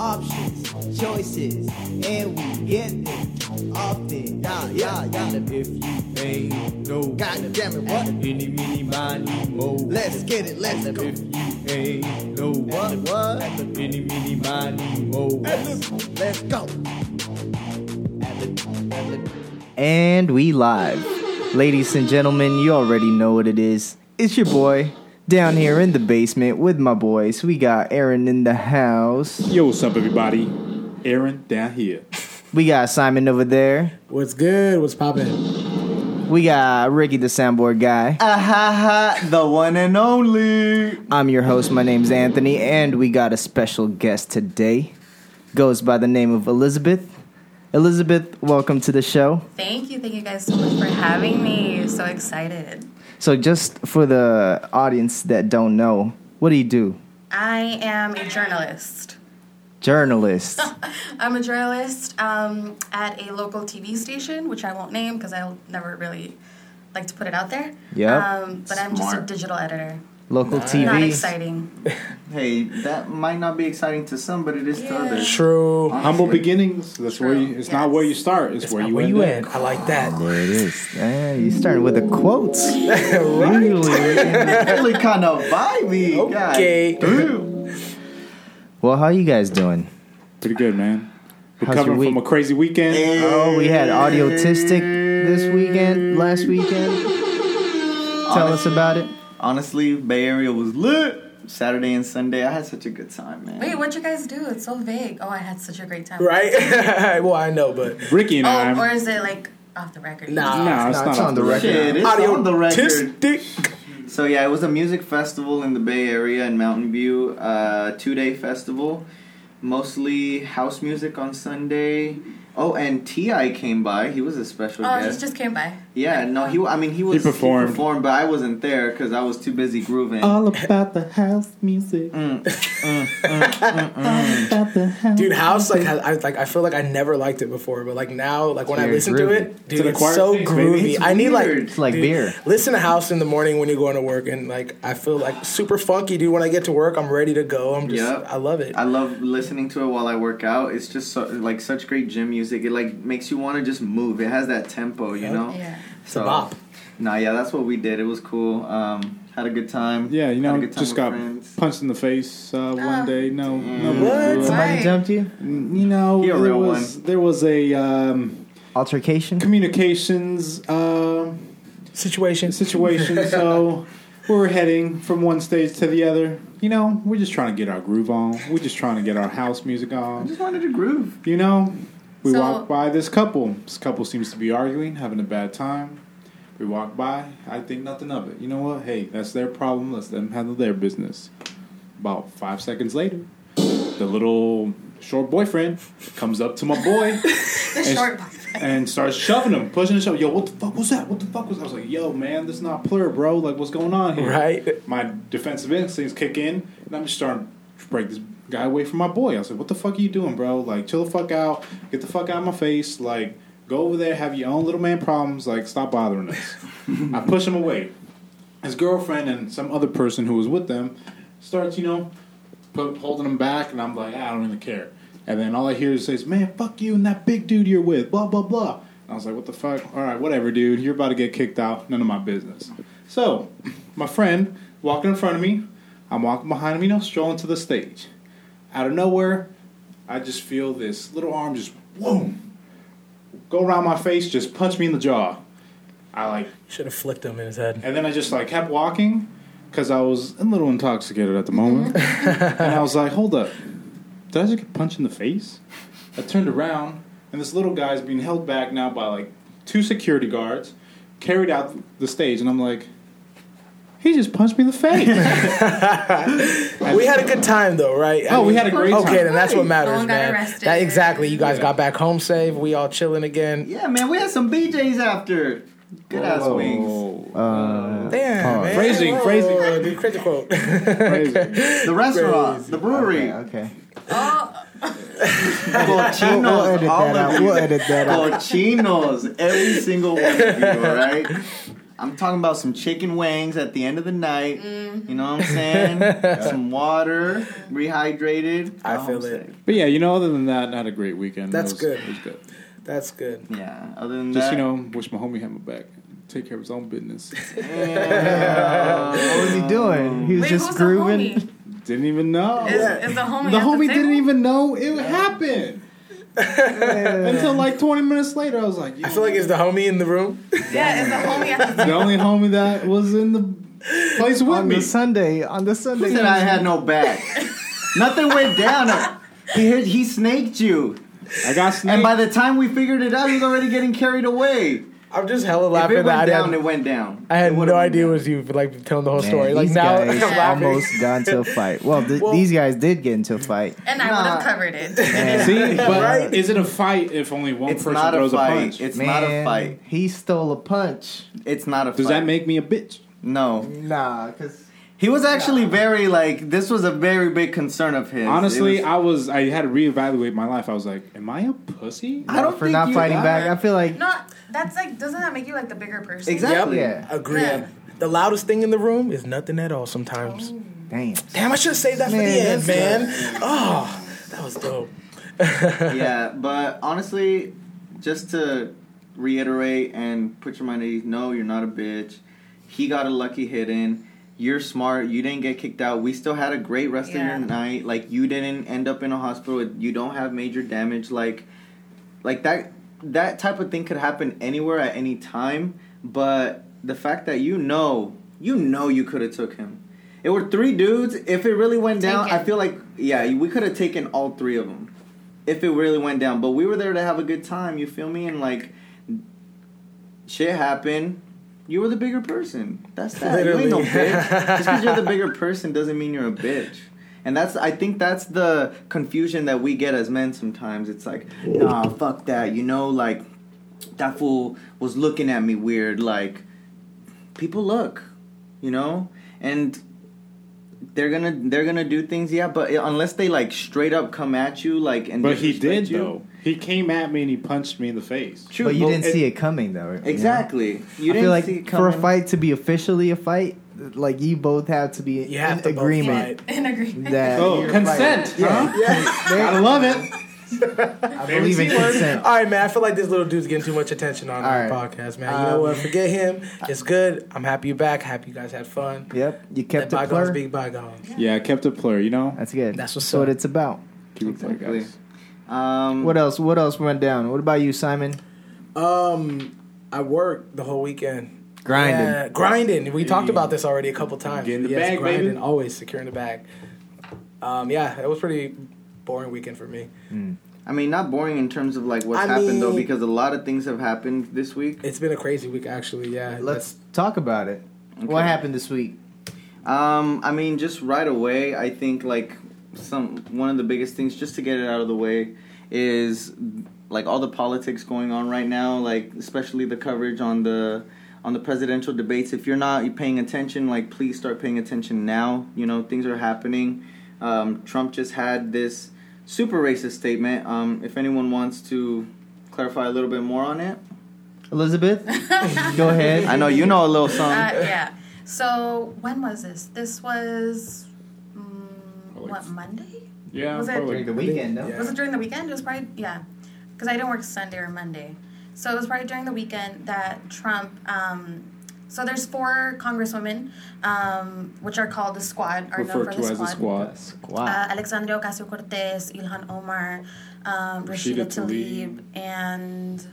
options, choices, and we get them often. Yeah, yeah, yeah. And if you ain't no, God damn it, what? Any, mini, miny, mo. Let's get it, let's And go. if you ain't no, What, what? Any, mini, miny, mo. Let's go. And we live. Ladies and gentlemen, you already know what it is. It's your boy down here in the basement with my boys. We got Aaron in the house. Yo, what's up, everybody? Aaron down here. We got Simon over there. What's good? What's poppin'? We got Ricky the soundboard guy. Ahaha, the one and only. I'm your host. My name's Anthony, and we got a special guest today. Goes by the name of Elizabeth. Elizabeth, welcome to the show. Thank you. Thank you guys so much for having me. So excited. So, just for the audience that don't know, what do you do? I am a journalist. Journalist. I'm a journalist um, at a local TV station, which I won't name because I'll never really like to put it out there. Yeah. Um, but I'm just a digital editor. Local Not TV. exciting. Hey, that might not be exciting to some, but it is to others. True. Humble beginnings. That's where you. It's not where you start. It's, where you Where end. you up. in? I like that. Oh, there it is. Yeah, you started with the quotes. right? really kind of vibey. Okay. Well, how you guys doing? Pretty good, man. How's your Recovering from a crazy weekend. Oh, we had audiotistic this weekend, last weekend. Tell us about it. Honestly, Bay Area was lit. Saturday and Sunday, I had such a good time, man. Wait, what'd you guys do? It's so vague. Oh, I had such a great time. Right? well, I know, but Ricky and I. Oh, or is it like off the record? nah, No, it's not on the record. Shit, it's Audio on the record. Tistic. So yeah, it was a music festival in the Bay Area in Mountain View. Uh, two day festival, mostly house music on Sunday. Oh, and Ti came by. He was a special guest. Oh, he just came by. Yeah, no, he. I mean, he was performed. performed, but I wasn't there because I was too busy grooving. All about the house music. Mm. mm, mm, mm about the house. Dude, house like has, I like I feel like I never liked it before, but like now, like when I Very listen to it, dude, To it's choir so taste, groovy. It's I need like. It's like dude, beer. Listen to house in the morning when you're going to work, and like I feel like super funky, dude. When I get to work, I'm ready to go. I'm just, Yep. I love it. I love listening to it while I work out. It's just so, like such great gym music. It like makes you want to just move. It has that tempo, you Yep. know. Yeah. It's a bop. Nah, yeah, that's what we did. It was cool. Um, had a good time. Yeah, you Had know, a good time just got friends. punched in the face uh, one Ah. day. No, no. Mm. big What? Somebody Right. jumped you? You know, He a there real was there was a um, Altercation? communications um, Situation. situation. so we were heading from one stage to the other. You know, we're just trying to get our groove on. We're just trying to get our house music I on. just wanted to groove. You know, we So- walk by this couple. This couple seems to be arguing, having a bad time. We walk by. I think nothing of it. You know what? Hey, that's their problem. Let's let them handle their business. About five seconds later, the little short boyfriend comes up to my boy The And- short and starts shoving him, pushing and shoving. Yo, what the fuck was that? What the fuck was? I was like, yo, man, this is not plur, bro. Like, what's going on here? Right? My defensive instincts kick in, and I'm just starting to break this guy away from my boy. I was like, what the fuck are you doing, bro? Like, chill the fuck out. Get the fuck out of my face. Like, go over there, have your own little man problems. Like, stop bothering us. I push him away. His girlfriend and some other person who was with them starts, you know, put, holding him back, and I'm like, ah, I don't really care. And then all I hear is says, "Man, fuck you and that big dude you're with." Blah blah blah. And I was like, "What the fuck? All right, whatever, dude. You're about to get kicked out. None of my business." So, my friend walking in front of me, I'm walking behind him, you know, strolling to the stage. Out of nowhere, I just feel this little arm just boom, go around my face, just punch me in the jaw. I like Should have flicked him in his head. and then I just like kept walking because I was a little intoxicated at the moment. Mm-hmm. and I was like, hold up. Did I just get punched in the face? I turned around and this little guy's being held back now by like two security guards, carried out the stage, and I'm like, he just punched me in the face. We had a good time though, right? Oh, we had a great Okay, time. Okay, then that's what matters, No got man. arrested. That exactly. You guys got back home safe. We all chilling again. Yeah, man, we had some BJ's after. Good ass wings. Uh, Damn, Pause. man. Phrasing, Whoa, phrasing. Dude, crazy quote. crazy. The restaurant, Crazy. the brewery, okay. Oh, cochinos, We'll edit all that of out. you. We'll edit that out. Cochinos, every single one of you, all right? I'm talking about some chicken wings at the end of the night. Mm-hmm. You know what I'm saying? some water, rehydrated. I Oh, feel I'm it. sick. But yeah, you know, other than that, I had a great weekend. That's it was, good. It was good. That's good. Yeah. Other than Just that, you know, wish my homie had my back. Take care of his own business. yeah. What was he doing? He was Wait, just grooving. Didn't even know. Is, is the homie? the at homie the didn't even know it happened until like 20 minutes later. I was like, I feel like it's the homie in the room. Yeah, it's the homie the the only homie that was in the place with on me. the Sunday. On the Sunday. Who said I had no back? Nothing went down. He, he snaked you. I got snaked. And by the time we figured it out, he was already getting carried away. I'm just hella If laughing it that I went down, had, it went down. I had no went idea it was you like telling the whole Man, story. Like now guys I'm almost got into a fight. Well, th- Well- these guys did get into a fight. And I would have covered it. See, but Right? is it a fight if only one It's person not a throws a, fight. punch? It's Man, not a fight. He stole a punch. It's not a fight. Does fight. that make me a bitch? no? Nah, because He was actually very like. This was a very big concern of his. Honestly, It was- I was. I had to reevaluate my life. I was like, "Am I a pussy?" I don't for think not you fighting are. back, I feel like No, that's like, doesn't that make you like the bigger person? Exactly. Yep. Yeah. Agree. Yeah. The loudest thing in the room is nothing at all sometimes. Oh. damn. Damn, I should have saved that for Man, the end, that's- man. Oh, that was dope. yeah, but honestly, just to reiterate and put your mind at ease, no, you're not a bitch. He got a lucky hit in. You're smart. You didn't get kicked out. We still had a great rest Yeah. of your night. Like you didn't end up in a hospital. You don't have major damage. Like, like that. That type of thing could happen anywhere at any time. But the fact that you know, you know, you could have took him. It were three dudes. If it really went down. I feel like yeah, we could have taken all three of them if it really went down. But we were there to have a good time. You feel me? And like, shit happened. You were the bigger person. That's that. You ain't no bitch. Just because you're the bigger person doesn't mean you're a bitch. And that's I think that's the confusion that we get as men sometimes. It's like, nah, fuck that. You know, like that fool was looking at me weird. Like people look, you know, and they're gonna they're gonna do things. Yeah, but unless they like straight up come at you, like and But he did you- though. He came at me and he punched me in the face. True, but you but didn't see it coming though. you know? Exactly. You I didn't feel like see it coming. for a fight to be officially a fight, like you both have to be You in agreement fight. In agreement. that Oh, consent, fighting. huh? Yeah, I love it. I believe in consent. All right, man. I feel like this little dude's getting too much attention on All our right. podcast, man. You know Um, what? Forget him. It's good. I'm happy you're back. Happy you guys had fun. Yep, you Let kept it bygones plur. be bygones. Yeah, I kept it plur. You know, That's good. That's what's That's what up. it's about. keep it plur, Exactly. guys. Um, What else? What else went down? What about you, Simon? Um, I worked the whole weekend. Grinding. Yeah, grinding. We talked about this already a couple times. Get in the yes, bag, grinding, baby. always securing the bag. Um, yeah, it was pretty boring weekend for me. I mean, not boring in terms of like what's I happened though, because a lot of things have happened this week. It's been a crazy week, actually. Yeah, Let's talk about it. What happened this week? Um, I mean, just right away, I think like some one of the biggest things, just to get it out of the way, is like all the politics going on right now. Like especially the coverage on the on the presidential debates. If you're not paying attention, like please start paying attention now. You know things are happening. Um, Trump just had this super racist statement. Um, if anyone wants to clarify a little bit more on it, Elizabeth, go ahead. I know you know a little something. Uh, yeah. So when was this? This was Like- what Monday? Yeah, Was it- During the weekend, no? Yeah. Was it during the weekend? It was probably yeah, because I didn't work Sunday or Monday, so it was probably during the weekend that Trump. Um, so there's four congresswomen, um, which are called the Squad, are known Referred for to the as the Squad. squad. Uh, Alexandria Ocasio Cortez, Ilhan Omar, um, Rashida Rashida Tlaib, Tlaib. and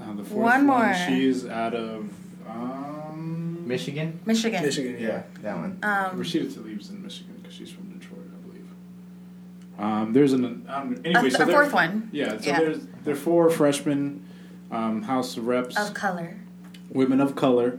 Uh, the fourth One more. She's out of um, Michigan? Michigan. Michigan. Yeah. That one. Um, Rashida Tlaib's in Michigan because she's from Detroit, I believe. Um, there's an um, a, anyway. so a there- fourth one Yeah, so Yeah. there's there are four freshmen um, House of Reps, of color. women of color,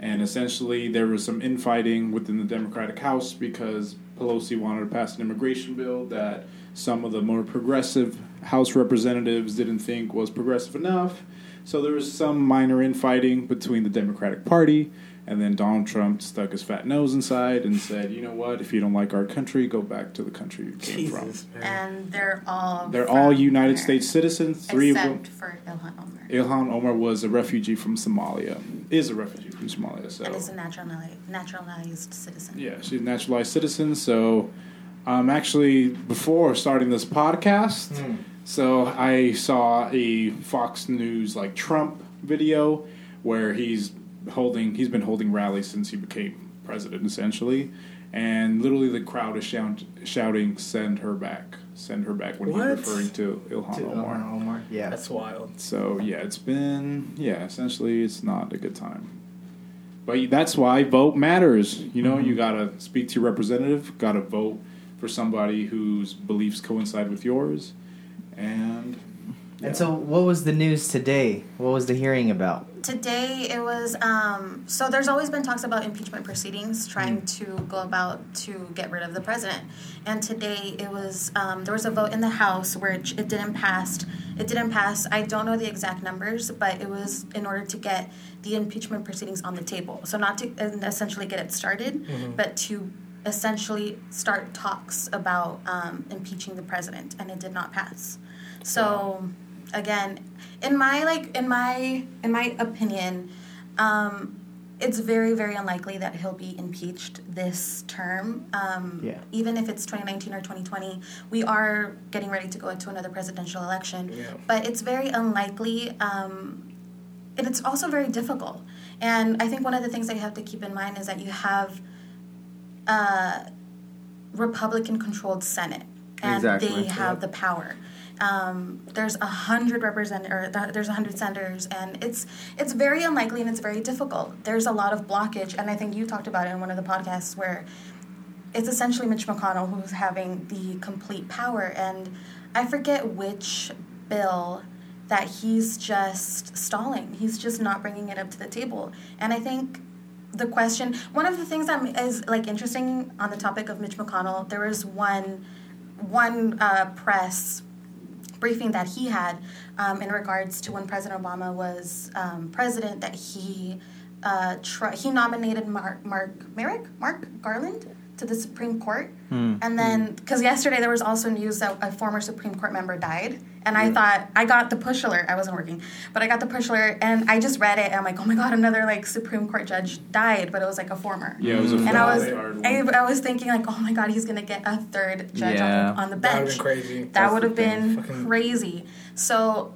and essentially there was some infighting within the Democratic House because Pelosi wanted to pass an immigration bill that some of the more progressive House representatives didn't think was progressive enough. So there was some minor infighting between the Democratic Party And then Donald Trump stuck his fat nose inside and said, "You know what? If you don't like our country, go back to the country you came Jesus, from." man. And they're all They're from all United there, States citizens. Three of them. except for Ilhan Omar. Ilhan Omar was a refugee from Somalia. Is a refugee from Somalia. So and is a naturalized, naturalized citizen. yeah, she's a naturalized citizen. So, um, actually, before starting this podcast, so I saw a Fox News like Trump video where he's holding, he's been holding rallies since he became president, essentially, and literally the crowd is shout, shouting, "Send her back! Send her back!" when What? he's referring to Ilhan To Omar. Ilhan Omar. Yeah. That's wild. So yeah, it's been yeah. Essentially, it's not a good time. But that's why vote matters. You know, mm-hmm. you gotta speak to your representative. Gotta vote for somebody whose beliefs coincide with yours. And And so, what was the news today? What was the hearing about? Today it was um, so there's always been talks about impeachment proceedings trying to go about to get rid of the president, and today it was um, there was a vote in the House which it didn't pass. It didn't pass. I don't know the exact numbers, but it was in order to get the impeachment proceedings on the table. So not to uh, essentially get it started, but to essentially start talks about um, impeaching the president, and it did not pass. So again, in my like in my in my opinion, um, it's very very unlikely that he'll be impeached this term. Um, Yeah. Even if it's 2019 or 2020, we are getting ready to go into another presidential election. Yeah. But it's very unlikely. Um, and it's also very difficult. And I think one of the things that you have to keep in mind is that you have a Republican controlled Senate, and Exactly, they have the power. Um, there's a hundred represent or th- there's a hundred senators, and it's it's very unlikely and it's very difficult. There's a lot of blockage, and I think you talked about it in one of the podcasts where it's essentially Mitch McConnell who's having the complete power. And I forget which bill that he's just stalling. He's just not bringing it up to the table. And I think the question, one of the things that is like interesting on the topic of Mitch McConnell, there was one one uh, press briefing that he had um, in regards to when President Obama was um, president that he uh, tr- he nominated Mark Mark Merrick Mark Garland to the Supreme Court, hmm. and then hmm. because yesterday there was also news that a former Supreme Court member died, and I thought I got the push alert. I wasn't working, but I got the push alert, and I just read it, and I'm like, oh my god, another like Supreme Court judge died, but it was like a former. yeah, it was a And I was, hard I, one. I was thinking like, oh my god, he's gonna get a third judge Yeah. on, the, on the That bench. would've been crazy. That would have been crazy. So,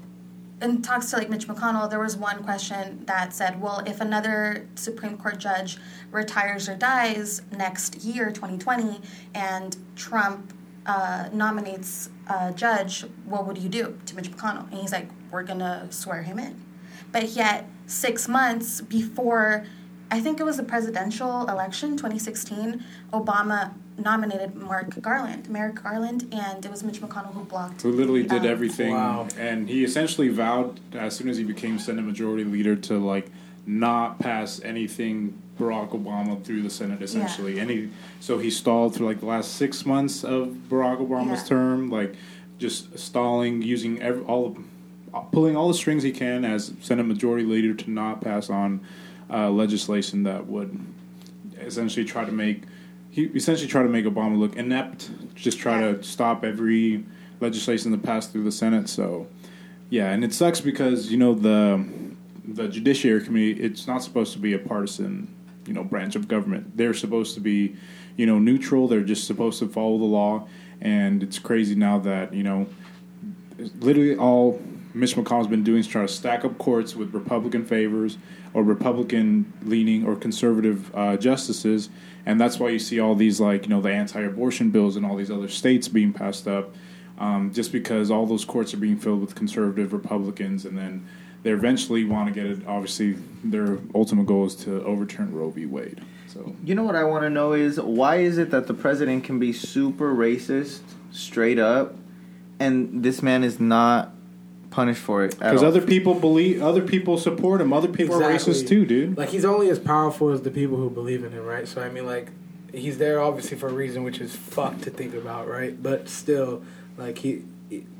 in talks to like Mitch McConnell, there was one question that said, "Well, if another Supreme Court judge retires or dies next year, 2020, and Trump uh, nominates a judge, what would you do to Mitch McConnell?" And he's like, "We're gonna swear him in." But yet, six months before, I think it was the presidential election, 2016, Obama nominated Mark Garland, Merrick Garland, and it was Mitch McConnell who blocked. Who literally did um, everything, Wow. and he essentially vowed as soon as he became Senate Majority Leader to like not pass anything Barack Obama through the Senate. Essentially, and he so he stalled through like the last six months of Barack Obama's Yeah. term, like just stalling, using every, all of, pulling all the strings he can as Senate Majority Leader to not pass on uh, legislation that would essentially try to make he essentially tried to make Obama look inept, just try to stop every legislation that passed through the Senate. So, yeah, and it sucks because you know the the Judiciary Committee. It's not supposed to be a partisan, you know, branch of government. They're supposed to be, you know, neutral. They're just supposed to follow the law. And it's crazy now that you know, literally all Mitch McConnell's been doing is trying to stack up courts with Republican favors or Republican leaning or conservative uh, justices, and that's why you see all these like you know the anti-abortion bills in all these other states being passed up, um, just because all those courts are being filled with conservative Republicans, and then they eventually want to get it. Obviously, their ultimate goal is to overturn Roe v. Wade. So You know what I want to know is why is it that the president can be super racist straight up, and this man is not punished for it? because other people believe, other people support him. Other people are racist too, dude. Like he's only as powerful as the people who believe in him, right? So I mean, like he's there obviously for a reason, which is fucked to think about, right? But still, like he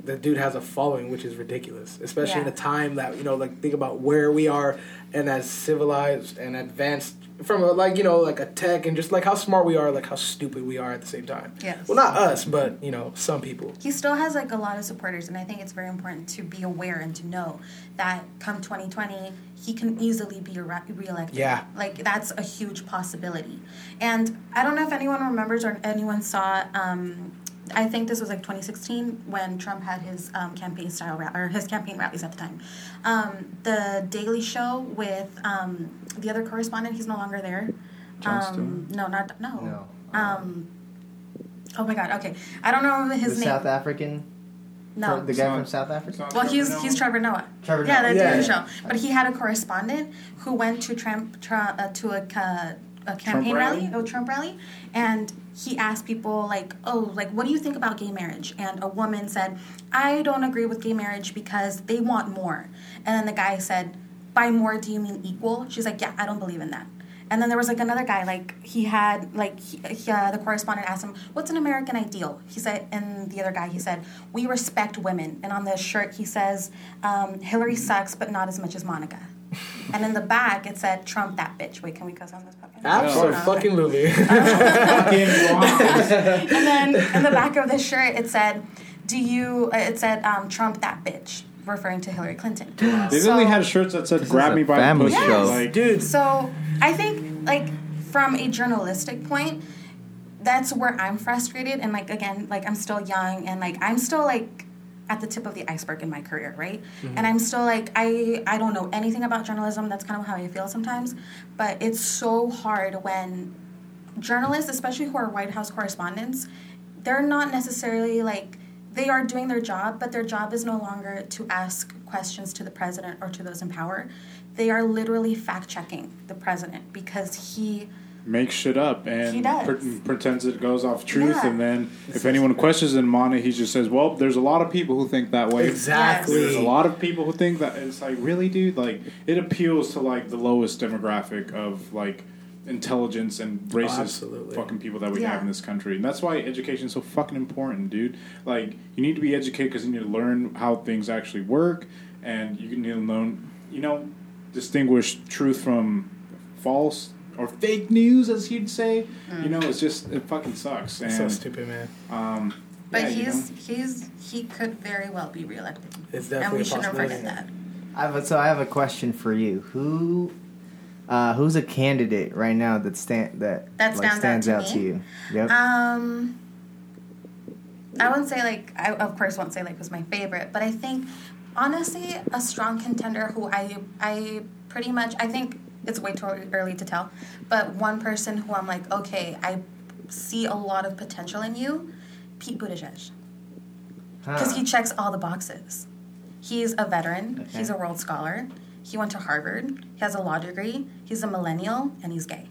the dude has a following, which is ridiculous, especially in a time that you know, like think about where we are and as civilized and advanced from a, like you know, like a tech and just like how smart we are, like how stupid we are at the same time. Yes. Well, not us, but you know, some people. he still has like a lot of supporters and i think it's very important to be aware and to know that come 2020 he can easily be re- reelected Yeah. like that's a huge possibility and i don't know if anyone remembers or anyone saw um, I think this was like 2016 when Trump had his um, campaign style ra- or his campaign rallies at the time. Um, the Daily Show with um, the other correspondent, he's no longer there. Jon um, no, not no. No. Um, oh my God. Okay, I don't know his the name. South African, No. the guy not- from South Africa. it's Well, he's Trevor he's Noah. Trevor Noah. Trevor yeah, Noah. the Yeah, Daily yeah. Show. But he had a correspondent who went to Trump, Trump uh, to a, ca- a campaign rally? rally, a Trump rally, and he asked people like, "Oh, like what do you think about gay marriage?" And a woman said, "I don't agree with gay marriage because they want more." And then the guy said, "By more, do you mean equal?" She's like, "Yeah, I don't believe in that." And then there was like another guy, like he had like he, he, uh, the correspondent asked him, "What's an American ideal?" He said, and the other guy he said, "We respect women." And on the shirt he says, um, "Hillary sucks, but not as much as Monica." And in the back it said, "Trump that bitch." Wait, can we cuss on this podcast? Absolutely. Fucking wrong. and then in the back of the shirt it said, "Do you?" uh, It said, um, "Trump that bitch," referring to Hillary Clinton. They've So- only had shirts that said "Grab me by the family pussy." show. Like, Dude, So I think like from a journalistic point, that's where I'm frustrated and like again, like I'm still young and like I'm still like at the tip of the iceberg in my career, right? Mm-hmm. And I'm still like I I don't know anything about journalism. That's kind of how I feel sometimes. But it's so hard when journalists, especially who are White House correspondents, they're not necessarily like they are doing their job, but their job is no longer to ask questions to the president or to those in power. They are literally fact checking the president because he makes shit up and pre- pretends it goes off truth, Yeah. and then if anyone questions him on it, he just says, "Well, there's a lot of people who think that way." exactly. There's a lot of people who think that it's like really, dude. Like it appeals to like the lowest demographic of like intelligence and oh, racist absolutely. fucking people that we Yeah. have in this country, and that's why education is so fucking important, dude. Like you need to be educated because you need to learn how things actually work, and you need to learn, you know, distinguish truth from false or fake news, as you'd say. You know, it's just it fucking sucks. And so stupid, man. um, but yeah, you he's know. he's he could very well be reelected. It's and definitely we a shouldn't forget that. I have a, so I have a question for you. Who, uh, who's a candidate right now that stand that That like, stands stands out out to to you? Yep. Um, I wouldn't say like I of course won't say like was my favorite, but I think honestly a strong contender who I I pretty much I think it's way too early to tell, but one person who I'm like okay I see a lot of potential in you, Pete Buttigieg, ah. because he checks all the boxes. He's a veteran. Okay. He's a Rhodes scholar. He went to Harvard. He has a law degree. He's a millennial, and he's gay.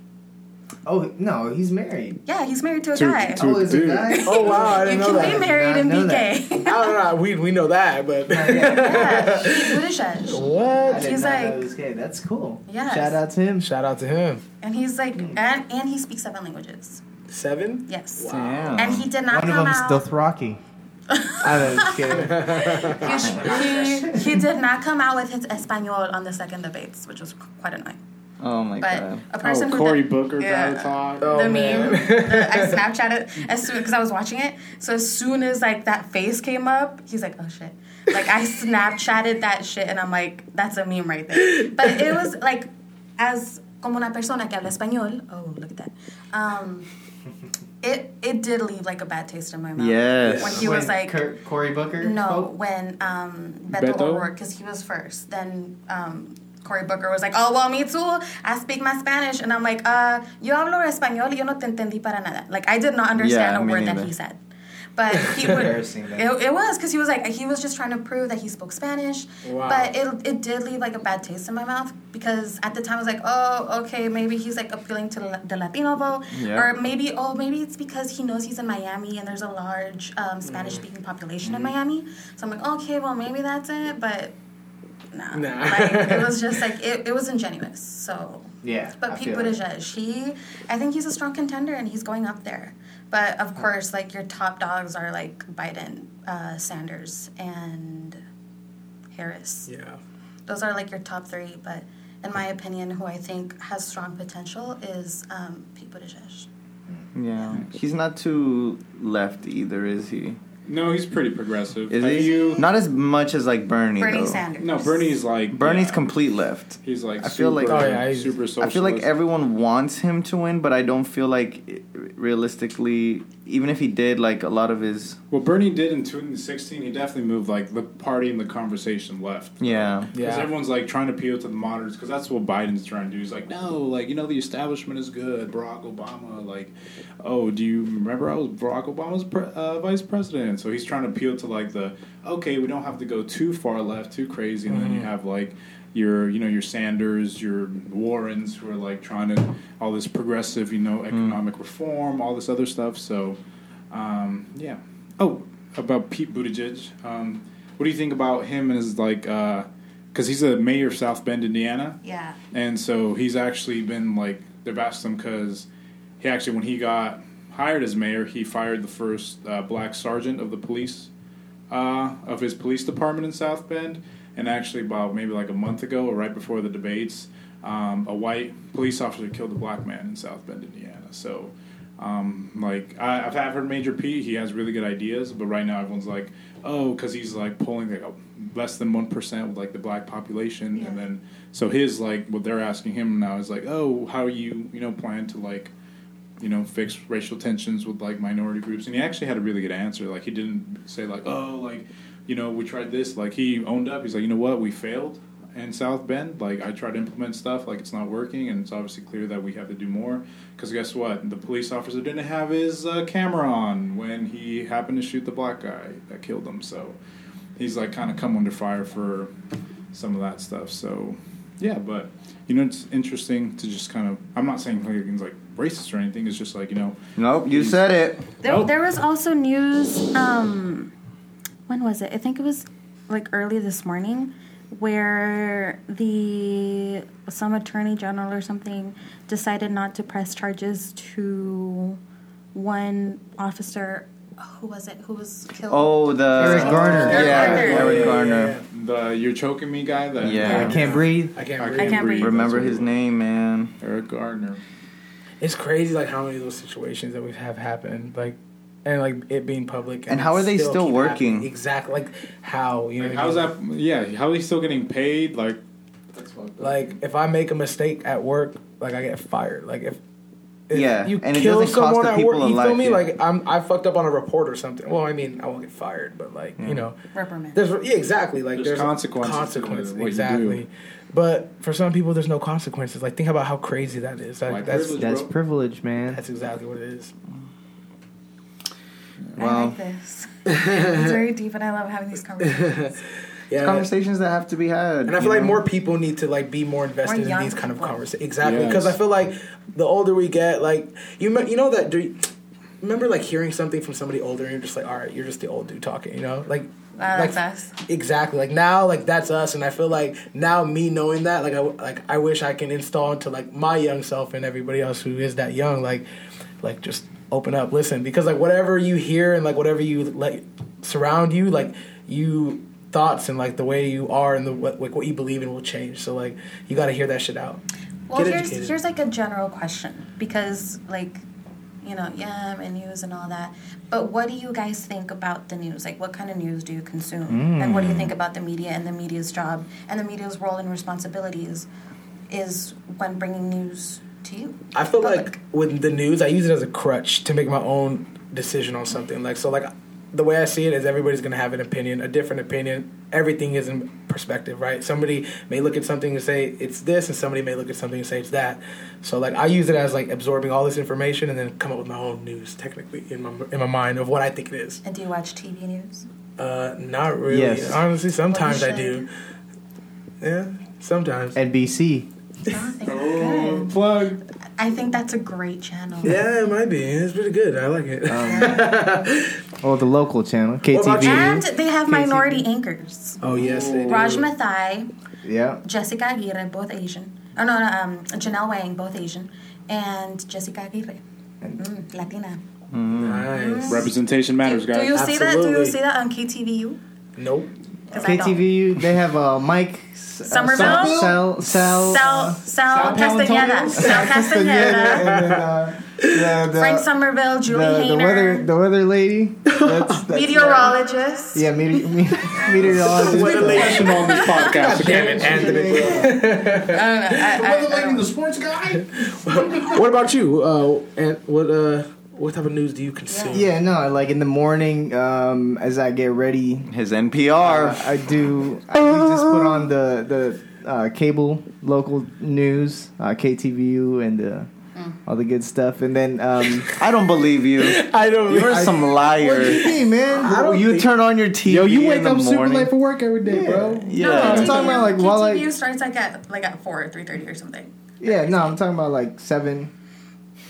Oh no, he's married. Yeah, he's married to a To- guy. to- oh, is it guy? Oh wow, I didn't know can that. be married Did and not be gay. I don't know. We we know that, but yeah, Pete Buttigieg. I what? He's not like- know he was gay. That's cool. Yeah. Shout out to him. Shout out to him. And he's like, hmm. and, and he speaks seven languages. Seven. Yes. Damn. And he did not One of come them's out. Dothraki. I'm just kidding. He, he, he did not come out with his Espanol on the second debates, which was quite annoying. Oh my But god. a person oh, who Cory Booker Yeah. got talk. Oh, the man. meme. the, I Snapchatted as soon because I was watching it. So as soon as like that face came up, he's like, "Oh shit!" Like I Snapchatted that shit, and I'm like, "That's a meme right there." But it was like, as como una persona que habla español. Oh, look at that. Um, it it did leave like a bad taste in my mouth. Yes. When he was like, Kurt, Cory Booker. no, spoke? when um, Beto, Beto? O'Rourke, because he was first. Then um, Cory Booker was like, oh, well, me too. I speak my Spanish. And I'm like, uh, yo hablo español y yo no te entendí para nada. Like, I did not understand Yeah, a me word that he said. But he would. It, it was because he was like he was just trying to prove that he spoke Spanish. Wow. But it it did leave like a bad taste in my mouth because at the time I was like, oh, okay, maybe he's like appealing to the- the Latino vote, Yeah. or maybe oh maybe it's because he knows he's in Miami and there's a large um, Spanish speaking population in Miami. So I'm like, okay, well maybe that's it, but. Nah, Nah. like, it was just like it, it was ingenuous. So Yeah. but I Pete feel it. Buttigieg, he, I think he's a strong contender and he's going up there. But of course, like your top dogs are like Biden, uh, Sanders, and Harris. Yeah. Those are like your top three. But in my opinion, who I think has strong potential is um, Pete Buttigieg. Yeah, he's not too left either, is he? No, he's pretty progressive. Is Have he? You, Not as much as like Bernie. Bernie though. Sanders. no, Bernie's like Bernie's yeah, complete left. He's like I feel like- super, Oh, yeah, he's- super I feel like everyone wants him to win, but I don't feel like i- realistically, even if he did, like a lot of his What Bernie did in 2016, he definitely moved like the party and the conversation left. yeah. Because Yeah. everyone's like trying to appeal to the moderates, because that's what Biden's trying to do. He's like, no, like you know, the establishment is good. Barack Obama, like, oh, do you remember I was Barack Obama's pre- uh, vice president? So he's trying to appeal to like the okay, we don't have to go too far left, too crazy, and then you have like your you know your Sanders, your Warrens who are like trying to all this progressive, you know, economic reform, all this other stuff. So, um, yeah. Oh, about Pete Buttigieg. Um, what do you think about him and his like? Because he's a mayor of South Bend, Indiana, Yeah. and so he's actually been like they've asked him because he actually when he got hired as mayor, he fired the first uh, black sergeant of the police uh, of his police department in South Bend, and actually about maybe like a month ago or right before the debates, um, a white police officer killed a black man in South Bend, Indiana. So. Um, like I, I've have heard Mayor Pete He has really good ideas, but right now everyone's like, oh, because he's like polling like a, less than one percent with like the black population, Yeah. and then so his like what they're asking him now is like, oh, how you you know plan to like you know fix racial tensions with like minority groups, and he actually had a really good answer. Like he didn't say like, oh, like you know we tried this. Like he owned up. He's like, you know what, we failed in South Bend. Like I tried to implement stuff, like it's not working, and it's obviously clear that we have to do more. Because guess what, the police officer didn't have his uh, camera on when he happened to shoot the black guy that killed him. So he's like kind of come under fire for some of that stuff. So yeah, but you know it's interesting to just kind of. I'm not saying like like racist or anything. It's just like you know. Nope, you said it. There, Nope. there was also news. Um, when was it? I think it was like early this morning, where the some attorney general or something decided not to press charges to one officer. Who was it? Who was killed? Oh, the Eric Garner. Eric Yeah, Garner. Eric Yeah, Garner. yeah, The you're choking me guy. That Yeah. I can't breathe. I can't I breathe. I can't breathe. Remember his name, man. Eric Gardner. It's crazy, like how many of those situations that we have happened, like, and like it being public. And how are they still keep working? happening. Exactly, like how you know. Like, how's that? Yeah, How are they still getting paid? Like, that's fucked up. Like if I make a mistake at work, like I get fired. Like if. if Yeah, you and it kill doesn't cost someone the at work. a You feel me? yeah. Like I'm, I fucked up on a report or something. Well, I mean, I won't get fired, but like you know, reprimand. There's yeah, exactly like There's there's, consequences Consequences, exactly. Do. But for some people, there's no consequences. Like think about how crazy that is. Like, White that's privilege. That's bro. privilege, man. that's exactly what it is. Mm. I Well, like this. it's very deep, and I love having these conversations. Yeah, conversations that have to be had. and I you feel like more people need to like be more invested in these kind of conversations. Exactly, Yes. because I feel like the older we get, like you me- you know that do you, remember like hearing something from somebody older and you're just like, all right, you're just the old dude talking, you know, like. Like that's us. exactly. Like now like that's us and i feel like now me knowing that like i like i wish i can install into like my young self and everybody else who is that young like like just open up listen. Because like whatever you hear and like whatever you like surround you like you thoughts and like the way you are and the what, like what you believe in will change. So like you got to hear that shit out. Well, Get here's educated. here's like a general question. Because like you know yeah and news and all that. But what do you guys think about the news? Like, what kind of news do you consume? And what do you mm. think about the media and the media's job and the media's role and responsibilities is when bringing news to you? I feel Public. like with the news, I use it as a crutch to make my own decision on something. Like so, like the way I see it is everybody's gonna have an opinion, a different opinion. Everything is in perspective, right? Somebody may look at something and say it's this, and somebody may look at something and say it's that. So like I use it as like absorbing all this information and then come up with my own news, technically in my in my mind of what I think it is. And do you watch TV news? Uh, not really. Yes. Honestly, sometimes I do. Yeah, sometimes. NBC. Oh, Oh, plug. I think that's a great channel. Yeah, it might be. It's pretty good. I like it. Oh, the local channel, about? KTV. And they have minority anchors. oh yes, they do. Raj Mathai, Yeah. Jessica Aguirre, both Asian. Oh no, no um, Janelle Wang, both Asian, and Jessica Aguirre, mm, Latina. Nice. Representation matters, guys. Do guys. you see that? Do you Absolutely. see that on KTVU? Nope. 'Cause KTVU, they have uh, Mike S- uh, Somerville? Sal, Sal, Sal, Sal Castañeda. Palantonio? Sal Castaneda, Castañeda. and then, uh, the, the, Frank Somerville, Julie the, the weather, the weather lady. That's, that's Meteorologist. Yeah, meteor, me, meteorologist. Professional on this podcast. Damn Okay? it, Anthony. I don't know. I, I, I don't- the sports guy. what about you? Uh, and what uh, what type of news do you consume? Yeah, no, like in the morning, um, as I get ready, His uh, NPR. I do. I do just put on the the uh, cable local news, uh, KTVU, and uh, all the good stuff, and then um, I don't believe you. I don't. You're some liar. hey man, I don't you think- turn on your TV. Yo, you in wake the up super late for work every day, bro. Yeah. No, I'm talking about, like, while I- KTVU starts like at like at four, three thirty or something. yeah, no, I'm talking about like seven,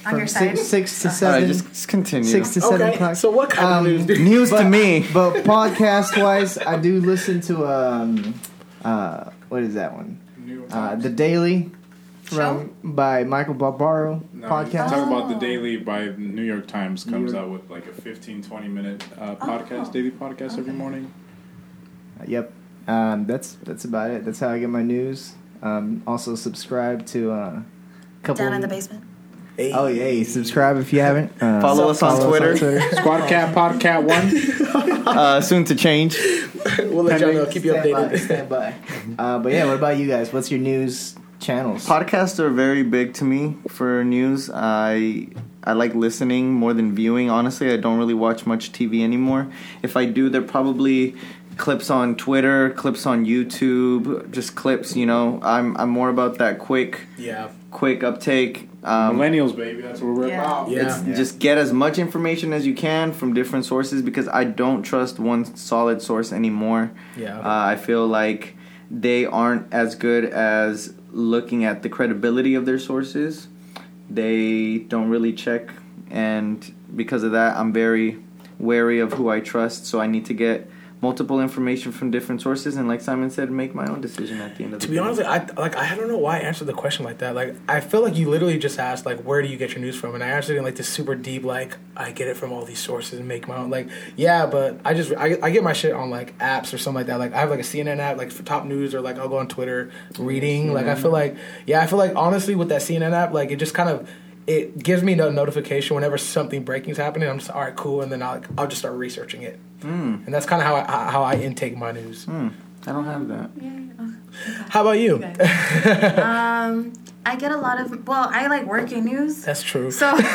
On from your side. six, six to seven, just, just continue. six to seven Okay, o'clock. so what kind Um, of news? Do you, News to me. But podcast wise, I do listen to um, uh, what is that one? New York Uh, Times. the Daily from by Michael Barbaro No, podcast. Talk about the Oh. Daily by New York Times comes York- out with like a 15, 20 minute uh, Oh. podcast, daily podcast every Okay. morning. Yep, um, that's that's about it. That's how I get my news. Um, also subscribe to uh, a couple. Down in the basement. Hey. Oh yeah, subscribe if you haven't. Uh, Follow us on Twitter. Squad Cat, Podcat One. Uh, soon to change. we'll let y'all know. Keep you Stand by, updated. stand by. Uh, but yeah, what about you guys? What's your news channels? Podcasts are very big to me for news. I I like listening more than viewing. Honestly, I don't really watch much TV anymore. If I do, they're probably clips on Twitter, clips on YouTube, just clips. You know, I'm I'm more about that quick Yeah. quick uptake. Um, Millennials, baby. That's what we're Yeah. about. Yeah. It's just get as much information as you can from different sources because I don't trust one solid source anymore. Yeah. Uh, I feel like they aren't as good as looking at the credibility of their sources. They don't really check, and because of that, I'm very wary of who I trust. So I need to get multiple information from different sources, and like Simon said, make my own decision at the end of the To be day. honest, I like I don't know why I answered the question like that. Like I feel like you literally just asked like where do you get your news from, and I answered in like this super deep like I get it from all these sources and make my own. Like yeah, but I just I, I get my shit on like apps or something like that. Like I have like a CNN app like for top news or like I'll go on Twitter reading. Like I feel like yeah, I feel like honestly with that CNN app like it just kind of it gives me no notification whenever something breaking is happening. I'm just all right, cool, and then I'll I'll just start researching it, Mm, and that's kind of how I how I intake my news. mm, I don't have that. How about you? Um, I get a lot of. Well, I like working news. That's true. So, so, so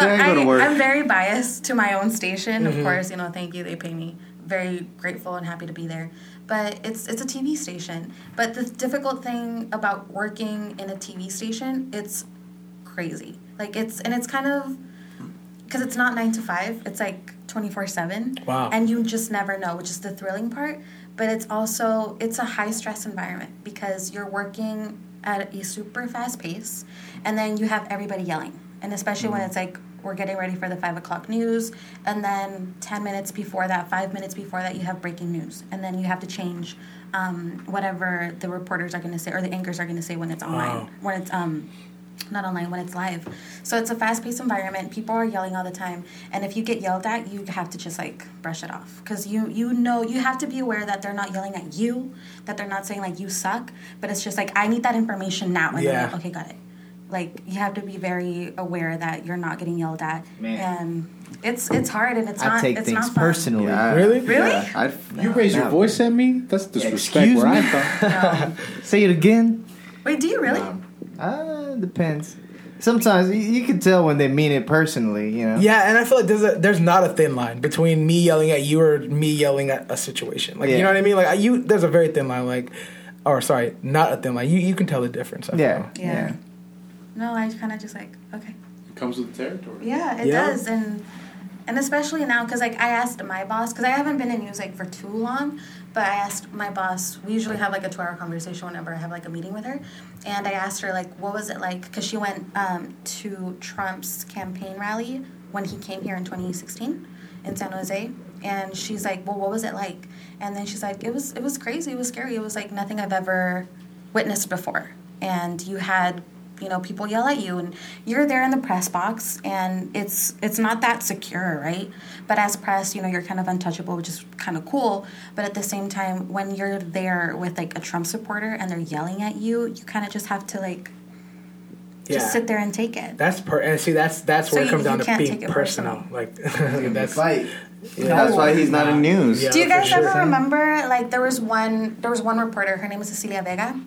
I go to I, work. I'm very biased to my own station. Mm-hmm. Of course, you know, thank you. They pay me. Very grateful and happy to be there. But it's it's a TV station. But the difficult thing about working in a TV station, it's crazy. Like it's and it's kind of because it's not nine to five. It's like twenty four seven. Wow. And you just never know, which is the thrilling part. But it's also it's a high stress environment because you're working at a super fast pace, and then you have everybody yelling, and especially when it's like we're getting ready for the five o'clock news, and then ten minutes before that, five minutes before that, you have breaking news, and then you have to change um, whatever the reporters are going to say or the anchors are going to say when it's online, Wow. when it's um, not online when it's live. So it's a fast paced environment. People are yelling all the time, and if you get yelled at, you have to just like brush it off because you you know you have to be aware that they're not yelling at you, that they're not saying like you suck, but it's just like I need that information now. And Yeah. they're like, okay, got it. Like you have to be very aware that you're not getting yelled at, Man. and it's it's hard and it's I not take it's things not fun. personally. Yeah, Really? Really? Yeah, I'd- You raise your no. voice at me? That's disrespect Excuse where me? I come. No. Say it again. Wait, do you really? Uh, depends. Sometimes you, you can tell when they mean it personally. You know. Yeah, and I feel like there's a there's not a thin line between me yelling at you or me yelling at a situation. Like you know what I mean? Like you, there's a very thin line. Like, or sorry, not a thin line. You you can tell the difference. I Yeah. Yeah. Yeah. No, I kind of just like okay. It comes with the territory. Yeah, it Yeah. does, and and especially now because like I asked my boss because I haven't been in news like for too long, but I asked my boss. We usually have like a two-hour conversation whenever I have like a meeting with her, and I asked her like what was it like because she went um, to Trump's campaign rally when he came here in 2016 in San Jose, and she's like, well, what was it like? And then she's like, it was it was crazy, it was scary, it was like nothing I've ever witnessed before, and you had you know people yell at you and you're there in the press box and it's it's not that secure right but as press you know you're kind of untouchable which is kind of cool but at the same time when you're there with like a trump supporter and they're yelling at you you kind of just have to like just Yeah. sit there and take it That's per and see that's that's So where it comes you down to can't being take it personal. Like that's Fight. That's why he's not in news. Yeah. Do you guys sure. ever remember like there was one there was one reporter her name was Cecilia Vega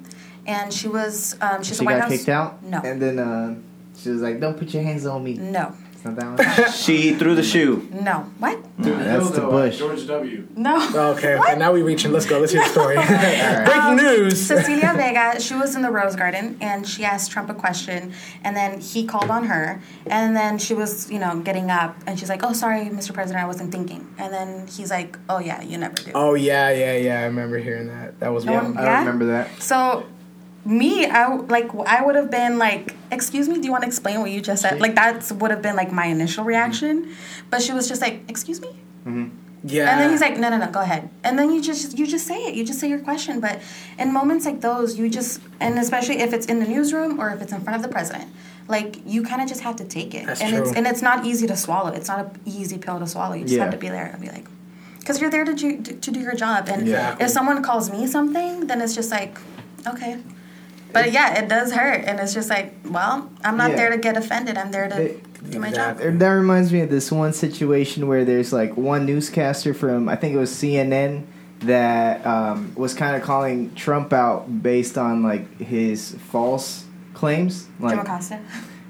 and she was um, she's She a White got House kicked out. no And then uh, she was like, "Don't put your hands on me." no It's not that one. She threw the shoe. no what That's the bush. George W. no Okay, What? and now we reaching. Let's go. Let's hear the story. Breaking Um, news. Cecilia Vega, she was in the Rose Garden and she asked Trump a question, and then he called on her, and then she was, you know, getting up, and she's like, "Oh, sorry, Mr. President, I wasn't thinking," and then he's like, "Oh yeah, you never do." Oh yeah, yeah, yeah. I remember hearing that. That was No one. one- I Yeah? remember that. So, me, I w- like I would have been like, "Excuse me, do you want to explain what you just said?" Like that would have been like my initial mm-hmm. reaction, but she was just like, "Excuse me." Mm-hmm. Yeah. And then he's like, no, no, no, go ahead. And then you just you just say it. You just say your question. But in moments like those, you just and especially if it's in the newsroom or if it's in front of the president, like you kind of just have to take it. That's and it's true. and it's not easy to swallow. It's not an easy pill to swallow. You just Yeah. have to be there and be like, because you're there to do to do your job. And Exactly. if someone calls me something, then it's just like, okay. But yeah, it does hurt, and it's just like, well, I'm not Yeah. there to get offended. I'm there to They- do my job. That reminds me of this one situation where there's like one newscaster from I think it was CNN that um, was kind of calling Trump out based on like his false claims, like, Jim Acosta.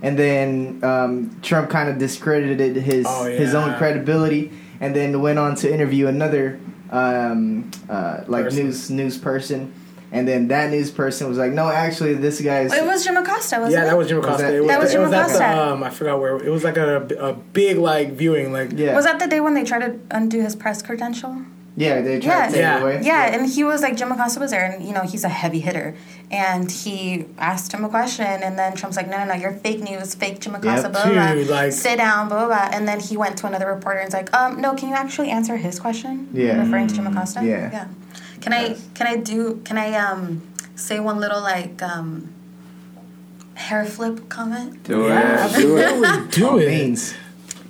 and then um, Trump kind of discredited his Oh, his own credibility, and then went on to interview another um, uh, like Person. news news person, and then that news person was like, no, actually, this guy's It was Jim Acosta, wasn't Yeah, it? that was Jim Was Acosta. that- it was, That was it Jim was at the, Acosta. um, I forgot where it was like a, a big like viewing like yeah Was that the day when they tried to undo his press credential? yeah they tried Yeah. to take Yeah. it away Yeah, and he was like Jim Acosta was there, and you know he's a heavy hitter, and he asked him a question, and then Trump's like, no, no, no, you're fake news, fake Jim Acosta, Yep. blah, blah, blah. Like- sit down, blah, blah, blah, and then he went to another reporter and was like, um, no, can you actually answer his question? Yeah. referring to Jim Acosta. Yeah. yeah. Can I can I do can I um say one little like um hair flip comment? Do Yeah, it. absolutely do it. means.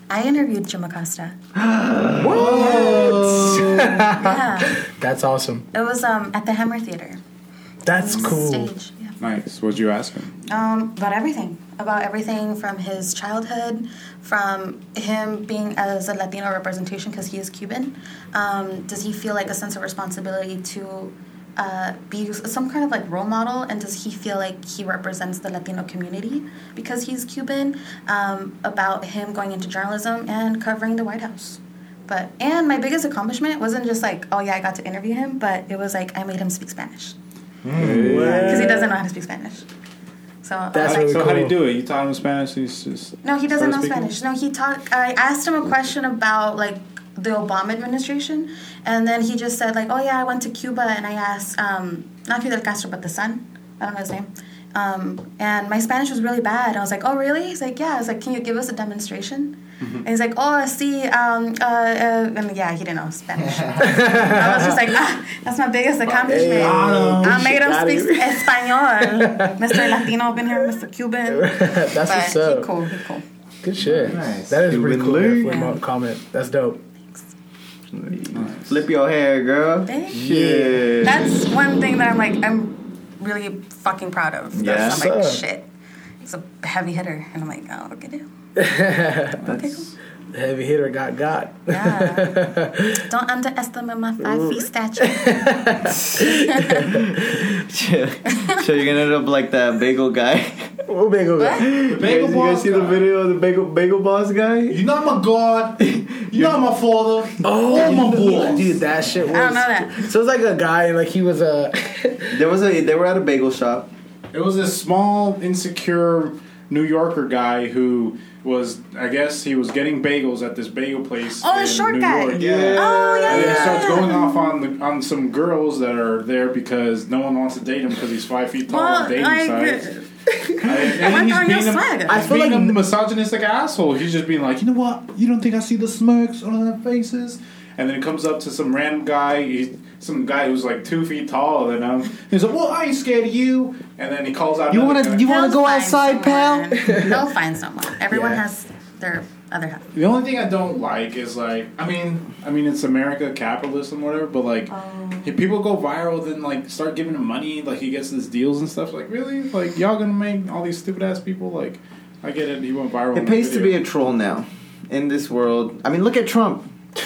I interviewed Jim Acosta. What? yeah, That's awesome. it was um at the Hammer Theater. That's cool. Stage. Nice. What'd you ask him? Um, about everything. About everything from his childhood, from him being as a Latino representation because he is Cuban. Um, does he feel like a sense of responsibility to uh, be some kind of like role model? And does he feel like he represents the Latino community because he's Cuban? Um, about him going into journalism and covering the White House. But and my biggest accomplishment wasn't just like oh yeah I got to interview him, but it was like I made him speak Spanish because he doesn't know how to speak Spanish. So That's I was really like, so how do you do it? You taught him Spanish. He's just no, he doesn't know speaking? Spanish. No, he talked. I asked him a question about like the Obama administration, and then he just said like, "Oh yeah, I went to Cuba and I asked um, not Fidel Castro but the son. I don't know his name." Um, and my Spanish was really bad. I was like, "Oh really?" He's like, "Yeah." I was like, "Can you give us a demonstration?" And he's like, "Oh, see, um, uh, uh," and yeah, he didn't know Spanish. I was just like, ah, "That's my biggest accomplishment. Hey, I made him speak it. Espanol, Mr. Latino up in here, Mr. Cuban." That's But what's he up. cool, he cool. Good shit. Nice. That is pretty Cuban cool. Lou. That comment. That's dope. Flip your hair, girl. Thank Yeah. That's one thing that I'm like, I'm really fucking proud of. Yeah. That's, I'm like, Yes, shit. It's a heavy hitter. And I'm like, oh, look at you. Okay, cool. The heavy hitter got got. Yeah. Don't underestimate my five feet stature. so you're gonna end up like that bagel guy. What bagel guy? The bagel you guys boss see the video of the bagel bagel boss guy? You're not my god. You're not my father. Oh, my boss. dude, that shit was. I don't know that. So it's like a guy, and like he was a. There was a they were at a bagel shop. It was this small, insecure New Yorker guy who was, I guess, he was getting bagels at this bagel place. Oh, the short New guy. York. Yeah. Oh, yeah, And then he yeah. starts going off on the on some girls that are there because no one wants to date him because he's five feet tall Well, on dating I- sites. And, I and he's on your being, a, he's I feel being like- a misogynistic asshole. He's just being like, you know what? You don't think I see the smirks on their faces? and then it comes up to some random guy, he, some guy who's like two feet taller than him. He's like, "Well, I ain't scared of you," and then he calls out. You wanna- you wanna go find outside, pal? someone. They'll find someone. Everyone Yeah. has their other half. The only thing I don't like is like, I mean, I mean, it's America, capitalism, whatever. But like, um. if people go viral, then like start giving him money, like he gets these deals and stuff. Like, really, like y'all gonna make all these stupid ass people like? I get it. He went viral. It pays to be a troll now in this world. I mean, look at Trump.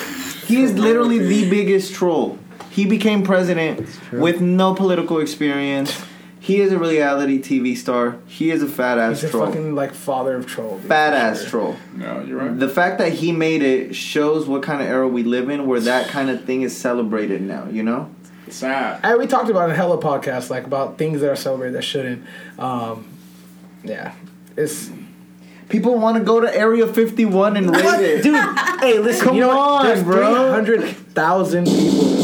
He is literally the biggest troll. He became president with no political experience. He is a reality TV star. He is a fat ass He's a troll. fucking like father of troll. dude, Fat ass sure. troll. No, you're right. The fact that he made it shows what kind of era we live in where that kind of thing is celebrated now, you know? Sad. And we talked about in hella podcasts like about things that are celebrated that shouldn't. Um, yeah, it's People want to go to Area 51 and raid it. dude. hey, listen, Come you know what? on, There's bro. hundred thousand people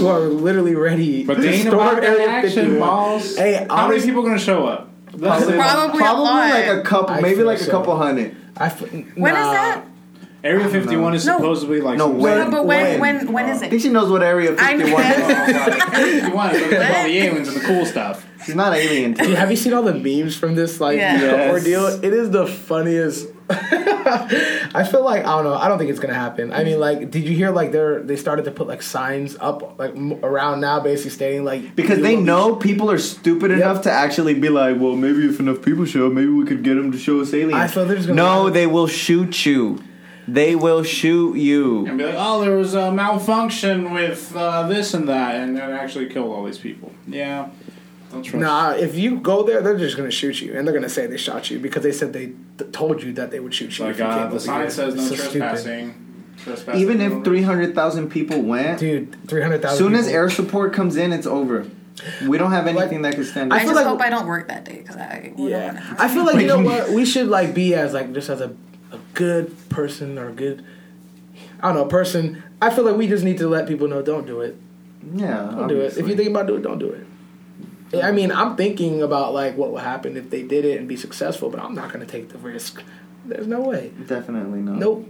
who are literally ready But to they ain't storm about that Area action, 51. boss. Hey, How many people gonna show up? That's Probably, it. Probably a probably lot. like a couple, I maybe feel like a couple hundred. I f- When is nah. that? Area 51 is No. supposedly like No, some- when? No, but when When? when when is I think she knows what Area I 51 know. is. Oh, Area 51 is all the aliens and the cool stuff. She's not alien. Dude, have you seen all the memes from this like Yeah. Yes. ordeal? It is the funniest. I feel like I don't know. I don't think it's gonna happen. I mean, like, did you hear like they're they started to put like signs up like m- around now, basically stating like Because they will be know people are stupid Yep. enough to actually be like, well, maybe if enough people show maybe we could get them to show us aliens. I feel they're gonna- no, they will shoot you. They will shoot you. And be like, oh, there was a malfunction with uh, this and that, and it actually killed all these people. Yeah. Don't trust. Nah, if you go there, they're just gonna shoot you, and they're gonna say they shot you because they said they th- told you that they would shoot you. Like if you uh, came the over sign here. says no So trespassing. Trespassing Even if 300,000 people went, dude. Three hundred thousand. soon as air support comes in, it's over. We don't have anything that can stand I I just like- hope I don't work that day because I Yeah, I feel like you know what we should like be as like just as a, a good person or a good I don't know person. I feel like we just need to let people know don't do it. Yeah, Don't do it. If you think about doing it, don't do it. Yeah, I mean, I'm thinking about like what would happen if they did it and be successful, but I'm not gonna take the risk. There's no way. Definitely not. Nope.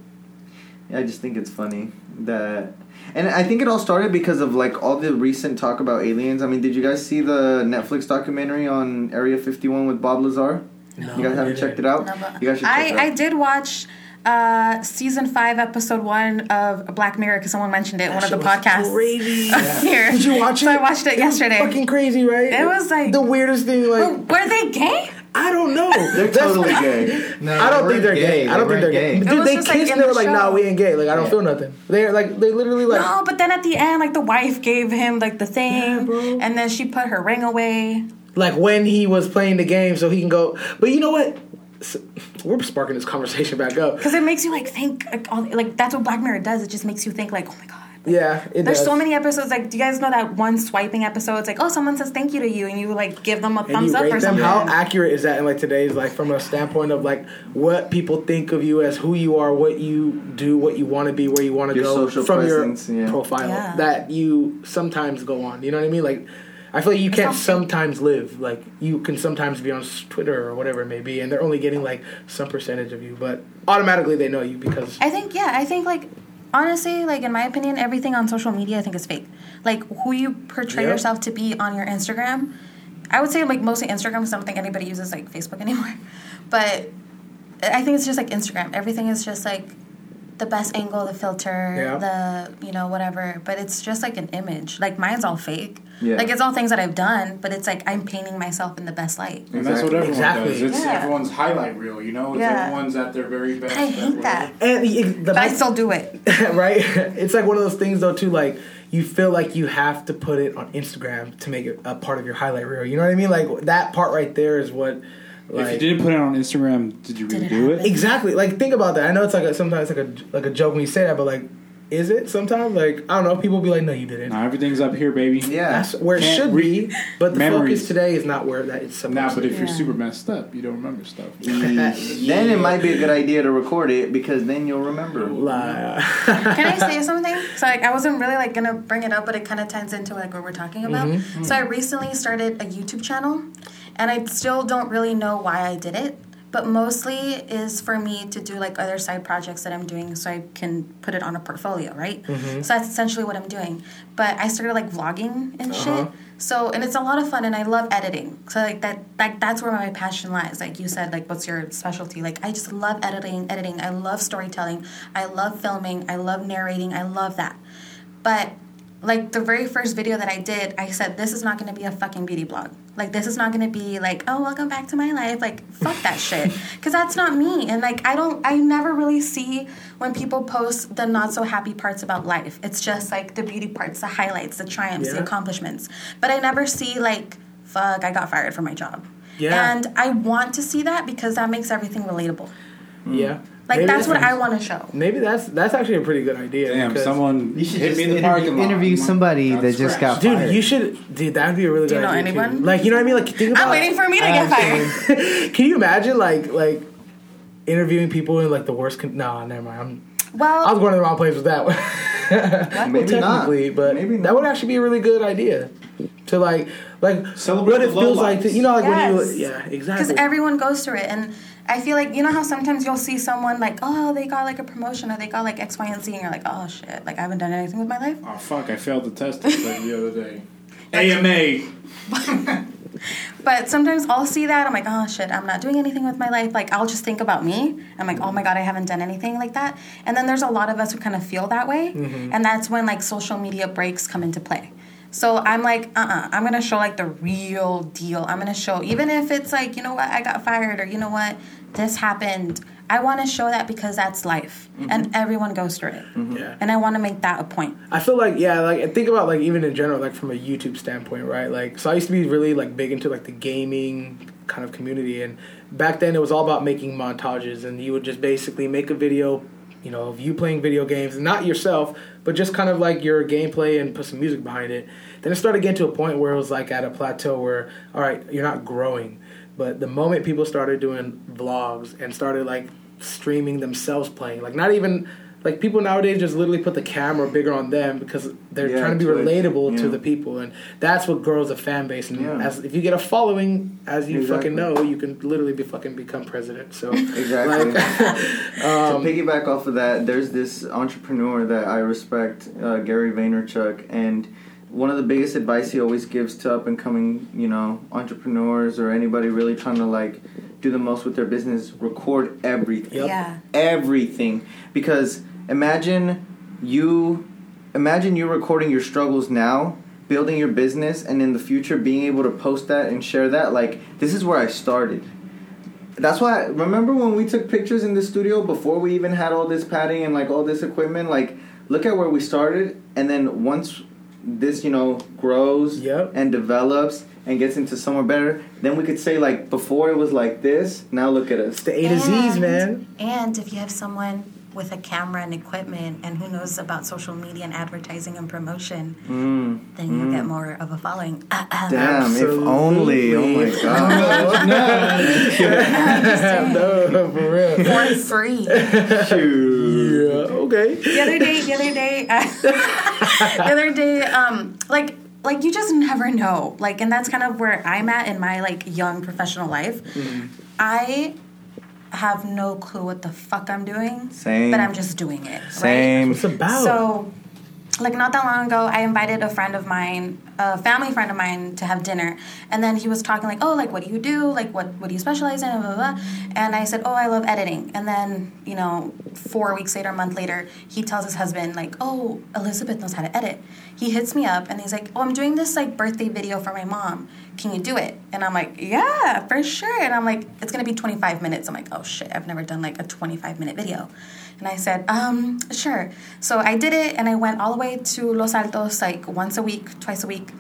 Yeah, I just think it's funny that, and I think it all started because of like all the recent talk about aliens. I mean, did you guys see the Netflix documentary on Area 51 with Bob Lazar? No, you guys haven't checked it out? No, you guys should check I, it out. I did watch uh, season five, episode one of Black Mirror because someone mentioned it in one of the podcasts. Crazy. Here. Did you watch it? So I watched it yesterday. Fucking crazy, right? It was like- the weirdest thing. Like Oh, were they gay? I don't know. They're That's- totally gay. No, I don't think they're weren't gay. I don't think they're weren't gay. Dude, they just, like, kissed in and they the were like, show. "Nah, we ain't gay." Like I don't Yeah. feel nothing. They're like they literally like No, but then at the end, like the wife gave him like the thing, Yeah, and then she put her ring away. like when he was playing the game, so he can go. But you know what? S- We're sparking this conversation back up. Because it makes you like think, like, all, like that's what Black Mirror does. It just makes you think, like, oh my god. Yeah, it There's does. so many episodes. Like, do you guys know that one swiping episode? It's like, oh, someone says thank you to you, and you like give them a And thumbs you up or them. something. How accurate is that in like today's like from a standpoint of like what people think of you as who you are, what you do, what you want to be, where you want to go social from presence, your yeah. profile Yeah. that you sometimes go on. You know what I mean? Like. I feel like you can't sometimes live like you can sometimes be on Twitter or whatever it may be, and they're only getting like some percentage of you, but automatically they know you because I think yeah, I think like honestly, like in my opinion, everything on social media I think is fake. Like who you portray Yep. yourself to be on your Instagram. I would say like mostly Instagram because I don't think anybody uses like Facebook anymore. But I think it's just like Instagram. Everything is just like the best angle, the filter, Yeah. the you know whatever. But it's just like an image. Like mine's all fake. Yeah. Like it's all things that I've done, but it's like I'm painting myself in the best light. And that's what everyone Exactly. does. It's Yeah. everyone's highlight reel, you know? It's Yeah. everyone's at their very best. I hate that, and the, the but I still do it. right? It's like one of those things though too. Like you feel like you have to put it on Instagram to make it a part of your highlight reel. You know what I mean? Like that part right there is what. Like, If you didn't put it on Instagram, did you Did really it do it? exactly. Like think about that. I know it's like a, sometimes like a like a joke when you say that, but like, is it sometimes? Like I don't know. People be like, no, you didn't. Nah, everything's up here, baby. Yeah. That's where it Can't should re- be, but the memories. focus today is not where that it's supposed Nah, but be. if you're Yeah. super messed up, you don't remember stuff. then it might be a good idea to record it because then you'll remember. Lie. Can I say something? So like I wasn't really like gonna bring it up, but it kind of ties into like what we're talking about. Mm-hmm. So I recently started a YouTube channel, and I still don't really know why I did it. but mostly is for me to do like other side projects that I'm doing so I can put it on a portfolio, right? Mm-hmm. So that's essentially what I'm doing. But I started like vlogging and Uh-huh. shit. So and it's a lot of fun and I love editing. So like that like that's where my passion lies. Like you said, like what's your specialty? Like I just love editing, editing. I love storytelling. I love filming. I love narrating. I love that. But like the very first video that I did, I said this is not going to be a fucking beauty blog. Like this is not going to be like, oh, welcome back to my life. Like fuck that shit, because that's not me. And like I don't, I never really see when people post the not so happy parts about life. It's just like the beauty parts, the highlights, the triumphs, the accomplishments. But I never see like, fuck, I got fired from my job. Yeah. And I want to see that because that makes everything relatable. Yeah. Like Maybe that's what I want to show. Maybe that's that's actually a pretty good idea. Damn, because- someone You should hit me in the interview- parking lot. interview somebody that just scratched. got Dude, fired. you should, dude. That'd be a really good. Do good you know idea. too. anyone? Like, you know what I mean? Like, think about. I'm waiting for me to get fired. Can you imagine, like, like interviewing people in like the worst? Con- nah, never mind. I'm, Well, I was going to the wrong place with that one. Maybe not. technically, but Maybe that would actually be a really good idea to like, like Celebrate what it the low feels like. To, you know, like Yes. when you, yeah, exactly. because everyone goes through it and i feel like you know how sometimes you'll see someone like oh they got like a promotion or they got like x y and z and you're like oh shit like i haven't done anything with my life Oh fuck! I failed the test the other day. AMA. but sometimes i'll see that i'm like oh shit i'm not doing anything with my life like i'll just think about me i'm like oh my god i haven't done anything like that and then there's a lot of us who kind of feel that way mm-hmm. and that's when like social media breaks come into play so I'm like, uh-uh, I'm gonna show like the real deal. I'm gonna show, even if it's like, you know what, I got fired, or you know what, this happened. I want to show that because that's life, mm-hmm. and everyone goes through it, mm-hmm. yeah. and I want to make that a point. I feel like yeah, like think about like even in general, like from a YouTube standpoint, right? Like so I used to be really like big into like the gaming kind of community and back then it was all about making montages and you would just basically make a video, you know, of you playing video games, not yourself, but just kind of like your gameplay and put some music behind it. Then it started getting to a point where it was like at a plateau where all right, you're not growing. But the moment people started doing vlogs and started like streaming themselves playing, like not even like people nowadays just literally put the camera bigger on them because they're Yeah, trying to be Twitch, relatable to the people, and that's what grows a fan base. And Yeah. as if you get a following, as you Exactly. fucking know, you can literally be fucking become president. So Exactly. um, to piggyback off of that, there's this entrepreneur that I respect, uh, Gary Vaynerchuk, and one of the biggest advice he always gives to up and coming, you know, entrepreneurs or anybody really trying to like do the most with their business, record everything. Yep. Yeah. Everything. Because imagine you imagine you recording your struggles now, building your business and in the future being able to post that and share that like this is where I started. That's why remember when we took pictures in the studio before we even had all this padding and like all this equipment like look at where we started and then once this you know grows Yep. and develops and gets into somewhere better then we could say like before it was like this now look at us the A to Z's, man. And if you have someone with a camera and equipment and who knows about social media and advertising and promotion, mm. then you'll get more of a following. Damn, if only. Oh my god. no, for real. For free. Yeah. Okay. the other day, the other day, the other day, um, like, like you just never know. Like, and that's kind of where I'm at in my like young professional life. I have no clue what the fuck I'm doing. Same. But I'm just doing it. Right? Same. What's it about? So, like not that long ago, I invited a friend of mine, a family friend of mine, to have dinner, and then he was talking like, "Oh, like what do you do? Like what what do you specialize in?" Blah, blah, blah. And I said, "Oh, I love editing." And then you know, four weeks later, a month later, he tells his husband like, "Oh, Elizabeth knows how to edit." He hits me up and he's like, "Oh, I'm doing this like birthday video for my mom. Can you do it?" And I'm like, "Yeah, for sure." And I'm like, "It's gonna be 25 minutes." I'm like, "Oh shit, I've never done like a 25 minute video." And I said, um, sure. So I did it and I went all the way to Los Altos like once a week, twice a week,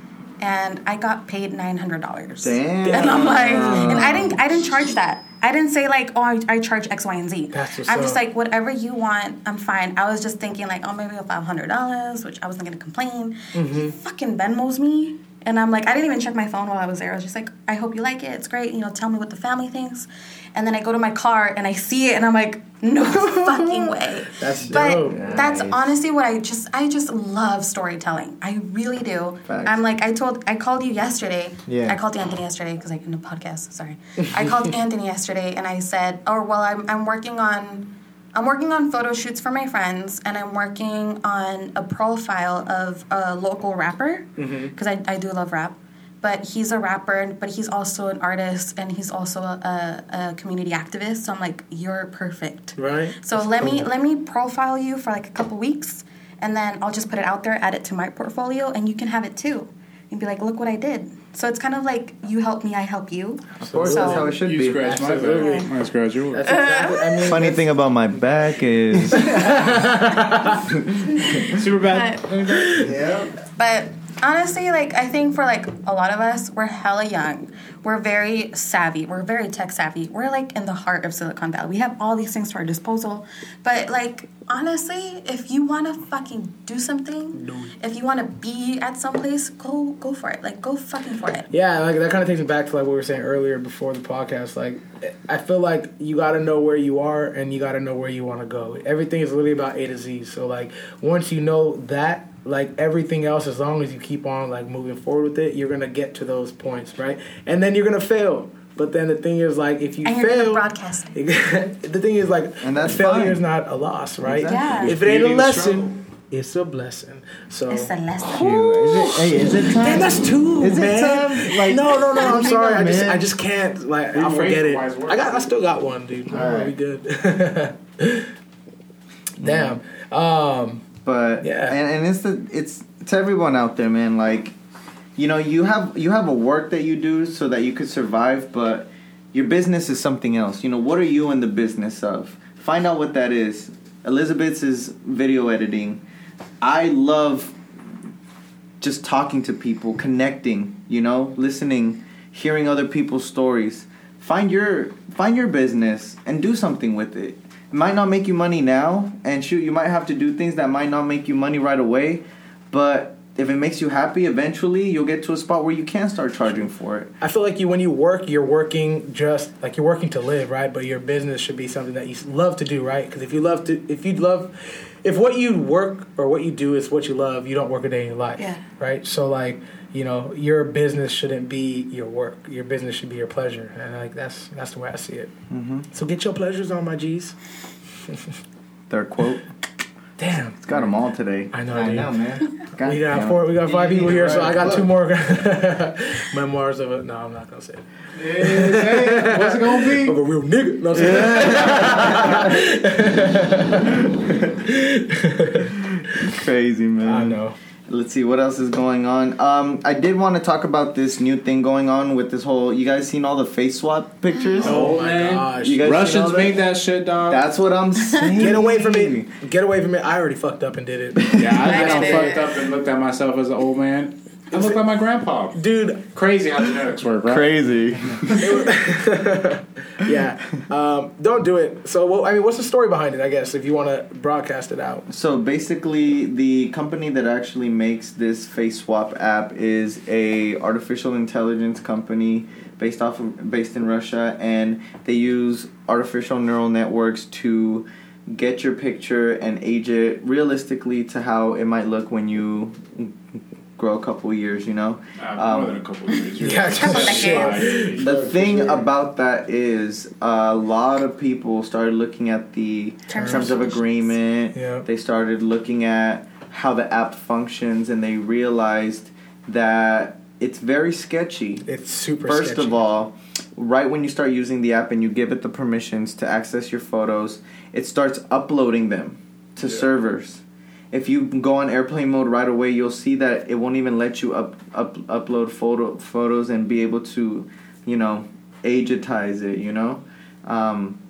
and I got paid nine hundred dollars. Damn. And I'm like, and I didn't I didn't charge that. I didn't say like, oh, I, I charge X, Y, and Z. That's what's I'm just like, whatever you want, I'm fine. I was just thinking like, oh, maybe five hundred dollars, which I wasn't gonna complain. Mm-hmm. He fucking Venmos me And I'm like, I didn't even check my phone while I was there. I was just like, I hope you like it. It's great. You know, tell me what the family thinks. And then I go to my car and I see it and I'm like, no fucking way. That's but dope. that's Nice. honestly what I just I just love storytelling. I really do. Facts. I'm like I told I called you yesterday. Yeah. I called Anthony yesterday because I couldn't podcast. Sorry. I called Anthony yesterday and I said, "Oh well, I'm I'm working on." I'm working on photo shoots for my friends, and I'm working on a profile of a local rapper mm-hmm. because I, I do love rap. But he's a rapper, but he's also an artist, and he's also a, a community activist. So I'm like, you're perfect. Right. So That's let me let me profile you for like a couple weeks, and then I'll just put it out there, add it to my portfolio, and you can have it too. And be like, look what I did. So it's kind of like you help me, I help you. Of course, So- that's how it should You be. scratch my Absolutely. back. I scratch yours. That's exactly. I mean, Funny thing about my back is Super bad. Yeah. But honestly, like I think for like a lot of us, we're hella young. We're very savvy. We're very tech savvy. We're like in the heart of Silicon Valley. We have all these things to our disposal. But like honestly, if you want to fucking do something, if you want to be at some place, go go for it. Like go fucking for it. Yeah, like that kind of takes me back to like what we were saying earlier before the podcast. Like, I feel like you got to know where you are and you got to know where you want to go. Everything is literally about A to Z. So like, once you know that, like everything else, as long as you keep on like moving forward with it, you're gonna get to those points, right? And then you're gonna fail. But then the thing is, like, if you And you're fail, broadcast the thing is, like, And that's failure fine. is not a loss, right? Yeah. If it ain't a lesson, it's a blessing. So. It's a lesson. Shoot, Is it, hey, is it time? Damn, that's two, Is it man. time? Like- no, no, no. I'm sorry. I just, I just can't. Like, I'll forget it. I got, I still got one, dude. All All right, right. we good. Damn. Um. But Yeah. and, and it's the it's it's everyone out there man like you know you have you have a work that you do so that you could survive but your business is something else. You know what are you in the business of? Find out what that is. Elizabeth's is video editing. I love just talking to people connecting you know listening hearing other people's stories. Find your find your business and do something with it. it might not make you money now and shoot you might have to do things that might not make you money right away but if it makes you happy eventually you'll get to a spot where you can start charging for it I feel like you when you work, you're working just like you're working to live, right? But your business should be something that you love to do, right? Because if you love to, if you love, if what you work or what you do is what you love, you don't work a day in your life, Yeah. right? So like, you know, your business shouldn't be your work. Your business should be your pleasure, and like that's that's the way I see it. mm-hmm. So get your pleasures on, my G's. third quote Damn, it's got them all today I know, I dude. know, man. God We got damn. four. We got five people here, so i got two more memoirs of it. No, I'm not gonna say it. Hey, what's it gonna be? Of a real nigga. No, I'm saying. crazy man I know. Let's see what else is going on. Um, I did want to talk about this new thing going on with this whole. You guys seen all the face swap pictures? Oh my man. gosh. You guys Russians that? made that shit, dog. That's what I'm saying. Get away from it. Get away from it. I already fucked up and did it. yeah, I I just fucked up and looked at myself as an old man. I look like my grandpa. Dude, Crazy how genetics work, right? Crazy. yeah. Um, don't do it. So, well, I mean, what's the story behind it, I guess, if you want to broadcast it out? So basically, the company that actually makes this face swap app is a artificial intelligence company based off of, based in Russia, and they use artificial neural networks to get your picture and age it realistically to how it might look when you grow a couple years. You know. Uh, Um, more than a couple of years. You're Yeah, just- The thing about that is a lot of people started looking at the Terms terms, of agreement. Yeah. They started looking at how the app functions and they realized that it's very sketchy. It's super First sketchy. of all, right when you start using the app and you give it the permissions to access your photos, it starts uploading them to Yeah. servers. If you go on airplane mode right away, you'll see that it won't even let you up, up upload photo photos and be able to, you know, agetize it. You know, um,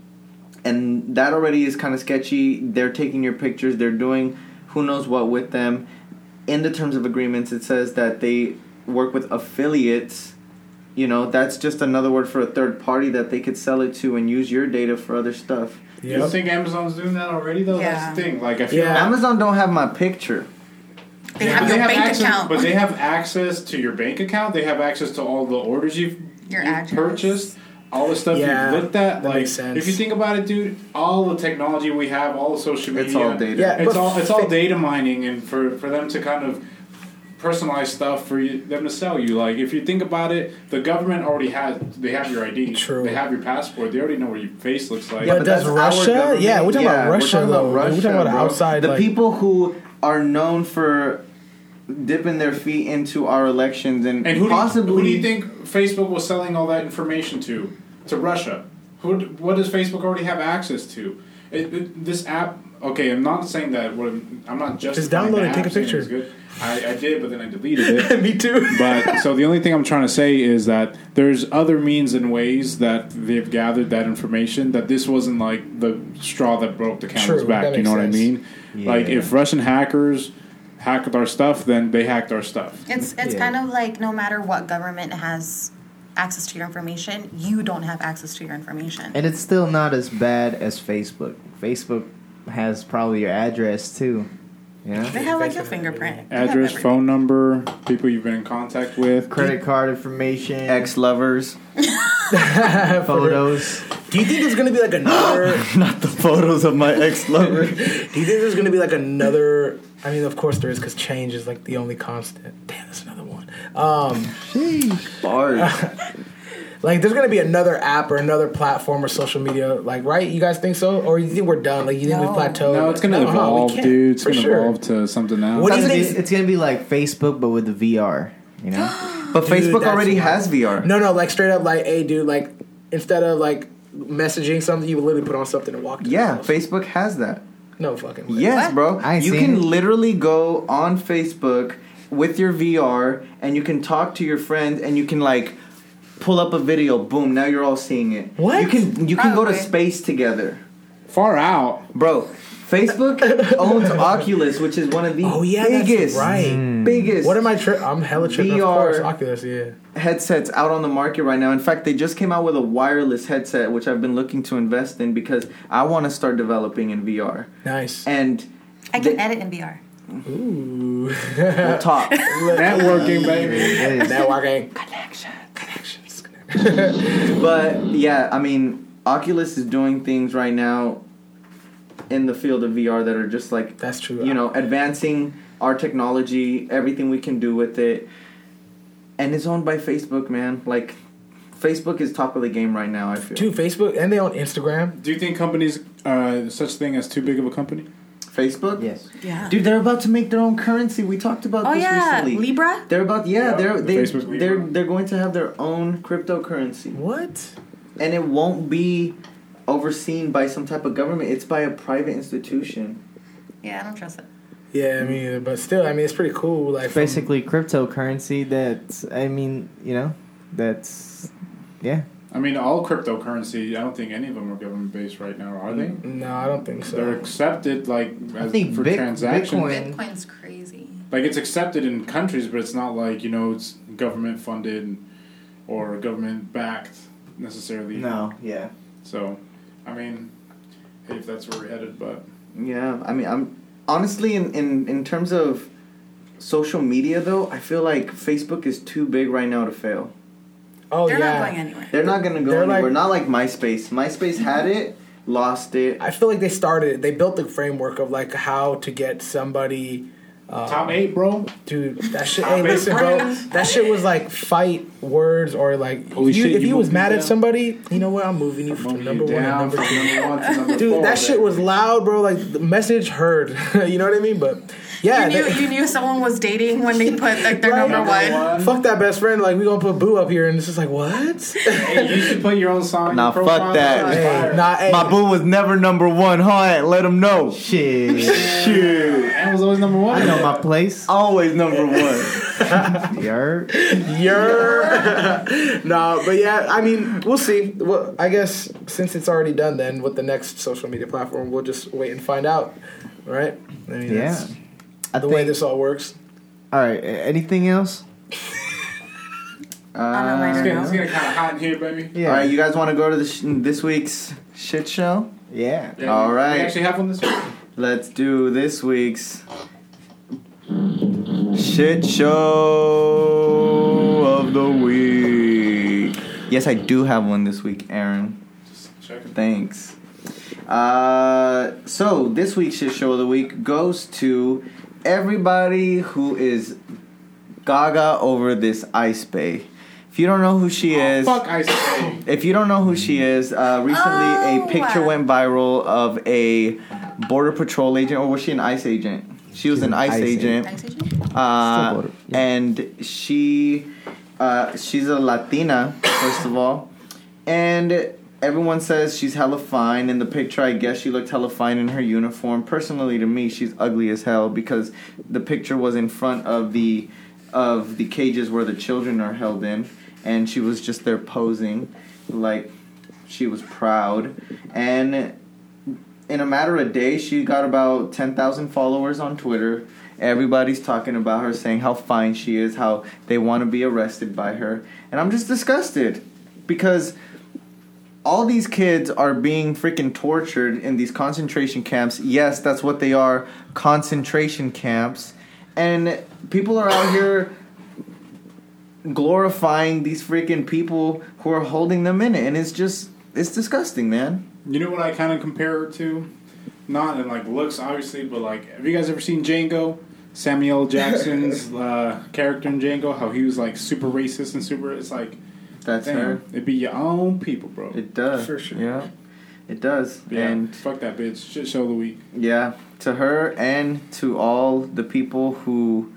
and that already is kind of sketchy. They're taking your pictures. They're doing who knows what with them. In the terms of agreements, it says that they work with affiliates. You know, that's just another word for a third party that they could sell it to and use your data for other stuff. You don't think Amazon's doing that already though? Yeah. That's the thing. Like if you're Yeah. Amazon don't have my picture. They Yeah, have your they bank access, account. But they have access to your bank account. They have access to all the orders you've, Your you've purchased, all the stuff Yeah, you've looked at. that like, makes sense. if you think about it, dude, all the technology we have, all the social media, It's all data. Yeah, It's all it's all data mining, and for for them to kind of personalize stuff for you, them to sell you. Like if you think about it, the government already has they have your ID, True. they have your passport, they already know what your face looks like. Yeah, but does that's Russia? Yeah, we're talking Yeah, about we're Russia. talking about though. we're talking about bro. outside. The like, people who are known for dipping their feet into our elections and, And who do, you, possibly who do you think Facebook was selling all that information to? To Russia. Who? What does Facebook already have access to? It, it- this app. Okay, I'm not saying that. What I'm, I'm not just Just download it, take a picture. Good. I, I did, but then I deleted it. Me too. but so the only thing I'm trying to say is that there's other means and ways that they've gathered that information. That this wasn't like the straw that broke the camel's True, back. You know what I sense. mean? Like if Russian hackers hacked our stuff, then they hacked our stuff. It's it's Yeah. kind of like no matter what government has access to your information, you don't have access to your information. And it's still not as bad as Facebook. Facebook has probably your address too. Yeah. They have like your fingerprint. They have Address, everything. phone number, people you've been in contact with. Credit card information, ex lovers, photos. Do you think there's gonna be like another? not the photos of my ex lover. do you think there's gonna be like another? I mean, of course there is, because change is like the only constant. Damn, that's another one. Um, Bars. Like there's gonna be another app or another platform or social media, like right? You guys think so, or you think we're done? Like you think No. we plateaued? No, it's gonna No, evolve, can't, dude. It's gonna sure. evolve to something else. What do It's, you gonna think- be, it's gonna be like Facebook, but with the VR. You know. But Dude, Facebook already wild. has VR. No, no, like straight up, like, hey, dude, like instead of like messaging something, you would literally put on something and walk. To Yeah, the. Facebook has that. No fucking. Way. Yes, What? bro. I you can it. literally go on Facebook with your VR and you can talk to your friends and you can like pull up a video. Boom! Now you're all seeing it. What? You can you can go to space together, Far out. bro. Facebook owns Oculus, which is one of the Oh yeah, biggest, right. Biggest What am I? Tri- I'm hella tripping. Of VR. course, Oculus. Yeah. headsets out on the market right now. In fact, they just came out with a wireless headset, which I've been looking to invest in because I want to start developing in VR. Nice. And I can edit in VR. Ooh. we'll talk. Networking, baby. It is. Networking. But yeah, I mean, Oculus is doing things right now in the field of VR that are just like That's true. you know advancing our technology, everything we can do with it, and it's owned by Facebook, man. Like, Facebook is top of the game right now. I feel. Dude, Facebook and they own Instagram. Do you think companies uh, such thing as too big of a company? Facebook. Yes. Yeah. Dude, they're about to make their own currency. We talked about oh this yeah, recently. Libra. They're about yeah, Yeah, they're the they, Facebook Libra. they're they're going to have their own cryptocurrency, What? and it won't be overseen by some type of government. It's by a private institution. Yeah, I don't trust it. Yeah, I mean, but still, I mean, it's pretty cool. Like It's from- basically cryptocurrency. That's. I mean, you know, that's. Yeah. I mean, all cryptocurrency. I don't think any of them are government based right now, are they? Mm, no, I don't think so. They're accepted like I as, think for Bit- transactions. Bitcoin- Bitcoin's crazy. Like it's accepted in countries, but it's not like you know it's government funded or government backed necessarily. No. Yeah. So, I mean, hey, if that's where we're headed, but Yeah, I mean, I'm honestly in in in terms of social media though, I feel like Facebook is too big right now to fail. Oh yeah. They're yeah. not going anywhere. They're not gonna go They're anywhere. like- not like MySpace. MySpace had it, lost it. I feel like they started. They built the framework of like how to get somebody. Uh, top eight, bro. Dude, that shit. Hey, listen, bro. That shit was like fight words or like. Holy if you, shit, if you you was moved me mad at down. somebody, you know what? I'm moving you Moving from number you one and down number from two. number one to number Dude, four, that shit was loud, bro. Like the message heard. you know what I mean? But yeah, you knew they- you knew someone was dating when they put like their Right. number one. fuck that best friend. Like we gonna put Boo up here, and it's just like what? Hey, you should put your own song. in Nah, your fuck that. Hey, nah, hey, My boo was never number one, huh? Let him know. Shit. Shoot. And was always number one. I know my place. Always number one. Yer. You're no, but yeah, I mean, we'll see. Well, I guess since it's already done, then with the next social media platform, we'll just wait and find out, right? I mean, Yeah. That's I the way think- this all works. All right. Anything else? On a Uh, lighter It's getting, it's getting kind of hot in here, baby. Yeah. All right, you guys want to go to the sh- this week's shit show? Yeah. Yeah, All we- We actually have one this week. Let's do this week's. shit show of the week. Yes, I do have one this week, Aaron. Just checking. Thanks. Uh, so this week's shit show of the week goes to everybody who is gaga over this ICE Bae. If you don't know who she is, Fuck ICE Bae. if you don't know who she is, uh, recently Oh. a picture went viral of a border patrol agent, or was she an ICE agent? She was an ICE, ICE agent. Ice agent? Uh, border, yeah. and she uh, she's a Latina first of all, and everyone says she's hella fine in the picture. I guess she looked hella fine in her uniform. Personally, to me, she's ugly as hell because the picture was in front of the of the cages where the children are held in, and she was just there posing like she was proud and in a matter of days, she got about 10,000 followers on Twitter. Everybody's talking about her, saying how fine she is, how they want to be arrested by her. And I'm just disgusted because all these kids are being freaking tortured in these concentration camps. Yes, that's what they are concentration camps. And people are out here glorifying these freaking people who are holding them in it. And it's just, it's disgusting, man. You know what I kind of compare her to? Not in like looks, obviously, but like, have you guys ever seen Django? Samuel Jackson's uh, character in Django, how he was like super racist and super. It's like, That's damn, her. it'd be your own people, bro. It does. For sure. Yeah. It does. yeah, And fuck that bitch. Shit show of the week. yeah, to her and to all the people who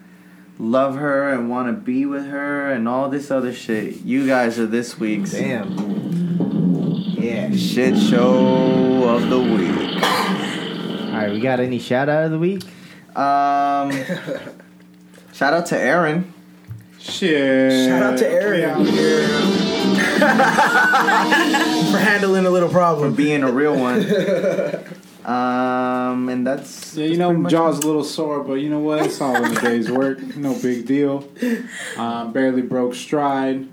love her and want to be with her and all this other shit. You guys are this week's Damn. Yeah. shit show of the week. All right, we got any shout out of the week? Um, shout out to Aaron. Shit. Shout out to Aaron We out here. for handling a little problem. for problem. being a real one. Um, and that's Yeah, you that's know, pretty much jaw's a little sore, but you know what? It's all in the day's work. No big deal. Um, barely broke stride.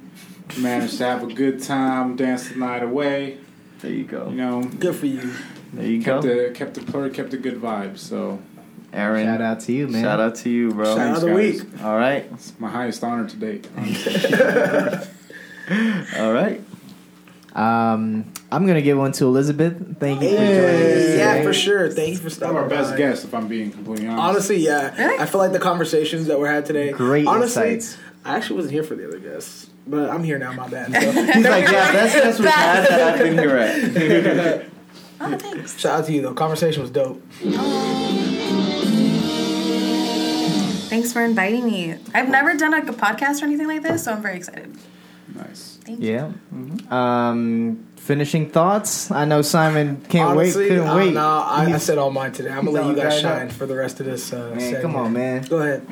Managed to have a good time, dance the night away. There you go. You know, Good for you. There you kept go, the kept the kept a good vibe. So Aaron. Shout out to you, man. Shout out to you, bro. Shout out of the Thanks, week. guys. All right, it's my highest honor to date. all right. Um, I'm gonna give one to Elizabeth. Thank you for joining us. Hey, yeah, for sure. Thank you for I'm stopping our best guest, if I'm being completely honest. Honestly, yeah. I feel like the conversations that were had today. Great honestly, insights. I actually wasn't here for the other guests, but I'm here now. My bad. So, He's like, yeah, that's that's what had that I've been here at. Oh, thanks. shout out to you though. Conversation was dope. Thanks for inviting me. I've never done like a podcast or anything like this, so I'm very excited. nice. Thank you. Yeah. Um, finishing thoughts. I know Simon can't Honestly, wait. Couldn't uh, wait. No, I, I said all mine today. I'm gonna let you guys shine up. for the rest of this. Uh, Man, segment. come on, man. Go ahead.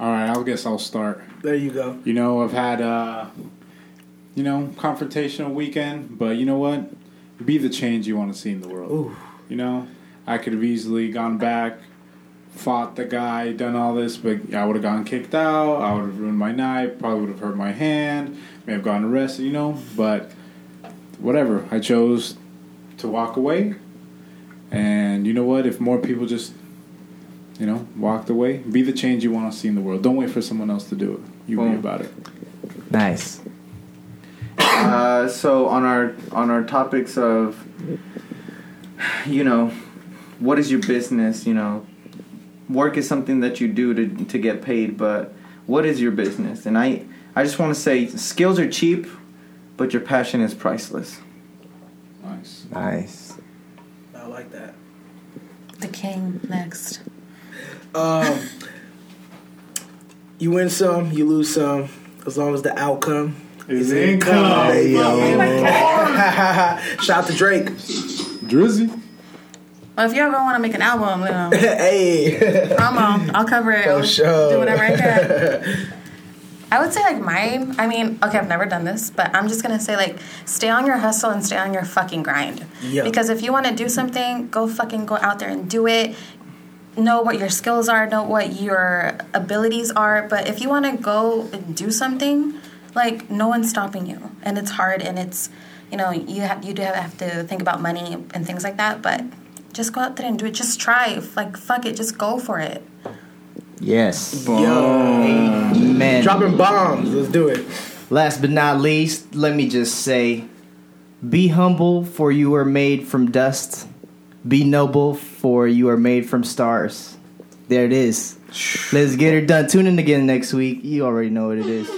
All right, I guess I'll start. There you go. You know, I've had, uh, you know, confrontational weekend, but you know what? Be the change you want to see in the world. Ooh. You know, I could have easily gone back, fought the guy, done all this, but I would have gotten kicked out. I would have ruined my night. Probably would have hurt my hand. May have gotten arrested. You know, but whatever. I chose to walk away, and you know what? If more people just you know, walked away. Be the change you want to see in the world. Don't wait for someone else to do it. You be Boom. about it. Nice. Uh, so on our on our topics of, you know, what is your business? You know, work is something that you do to to get paid, but what is your business? And I I just want to say, skills are cheap, but your passion is priceless. Nice. Nice. I like that. The king next. Um, you win some, you lose some, as long as the outcome Is income. Hey, yo. Shout out to Drake. Drizzy. Well, if you ever want to make an album, you um, know, hey. promo, I'll cover it. For sure. do whatever I can. I would say like mine. I mean, okay, I've never done this, but I'm just gonna say like, stay on your hustle and stay on your fucking grind. Yeah. Because if you want to do something, go fucking go out there and do it. Know what your skills are. Know what your abilities are. But if you want to go and do something, like no one's stopping you, and it's hard, and it's, you know, you have you do have to think about money and things like that. But just go out there and do it. Just try. Like fuck it. Just go for it. Yes. Yo, Amen. dropping bombs. Let's do it. Last but not least, let me just say be humble, for you are made from dust. Be noble, for you are made from stars. There it is. Let's get her done. Tune in again next week. You already know what it is.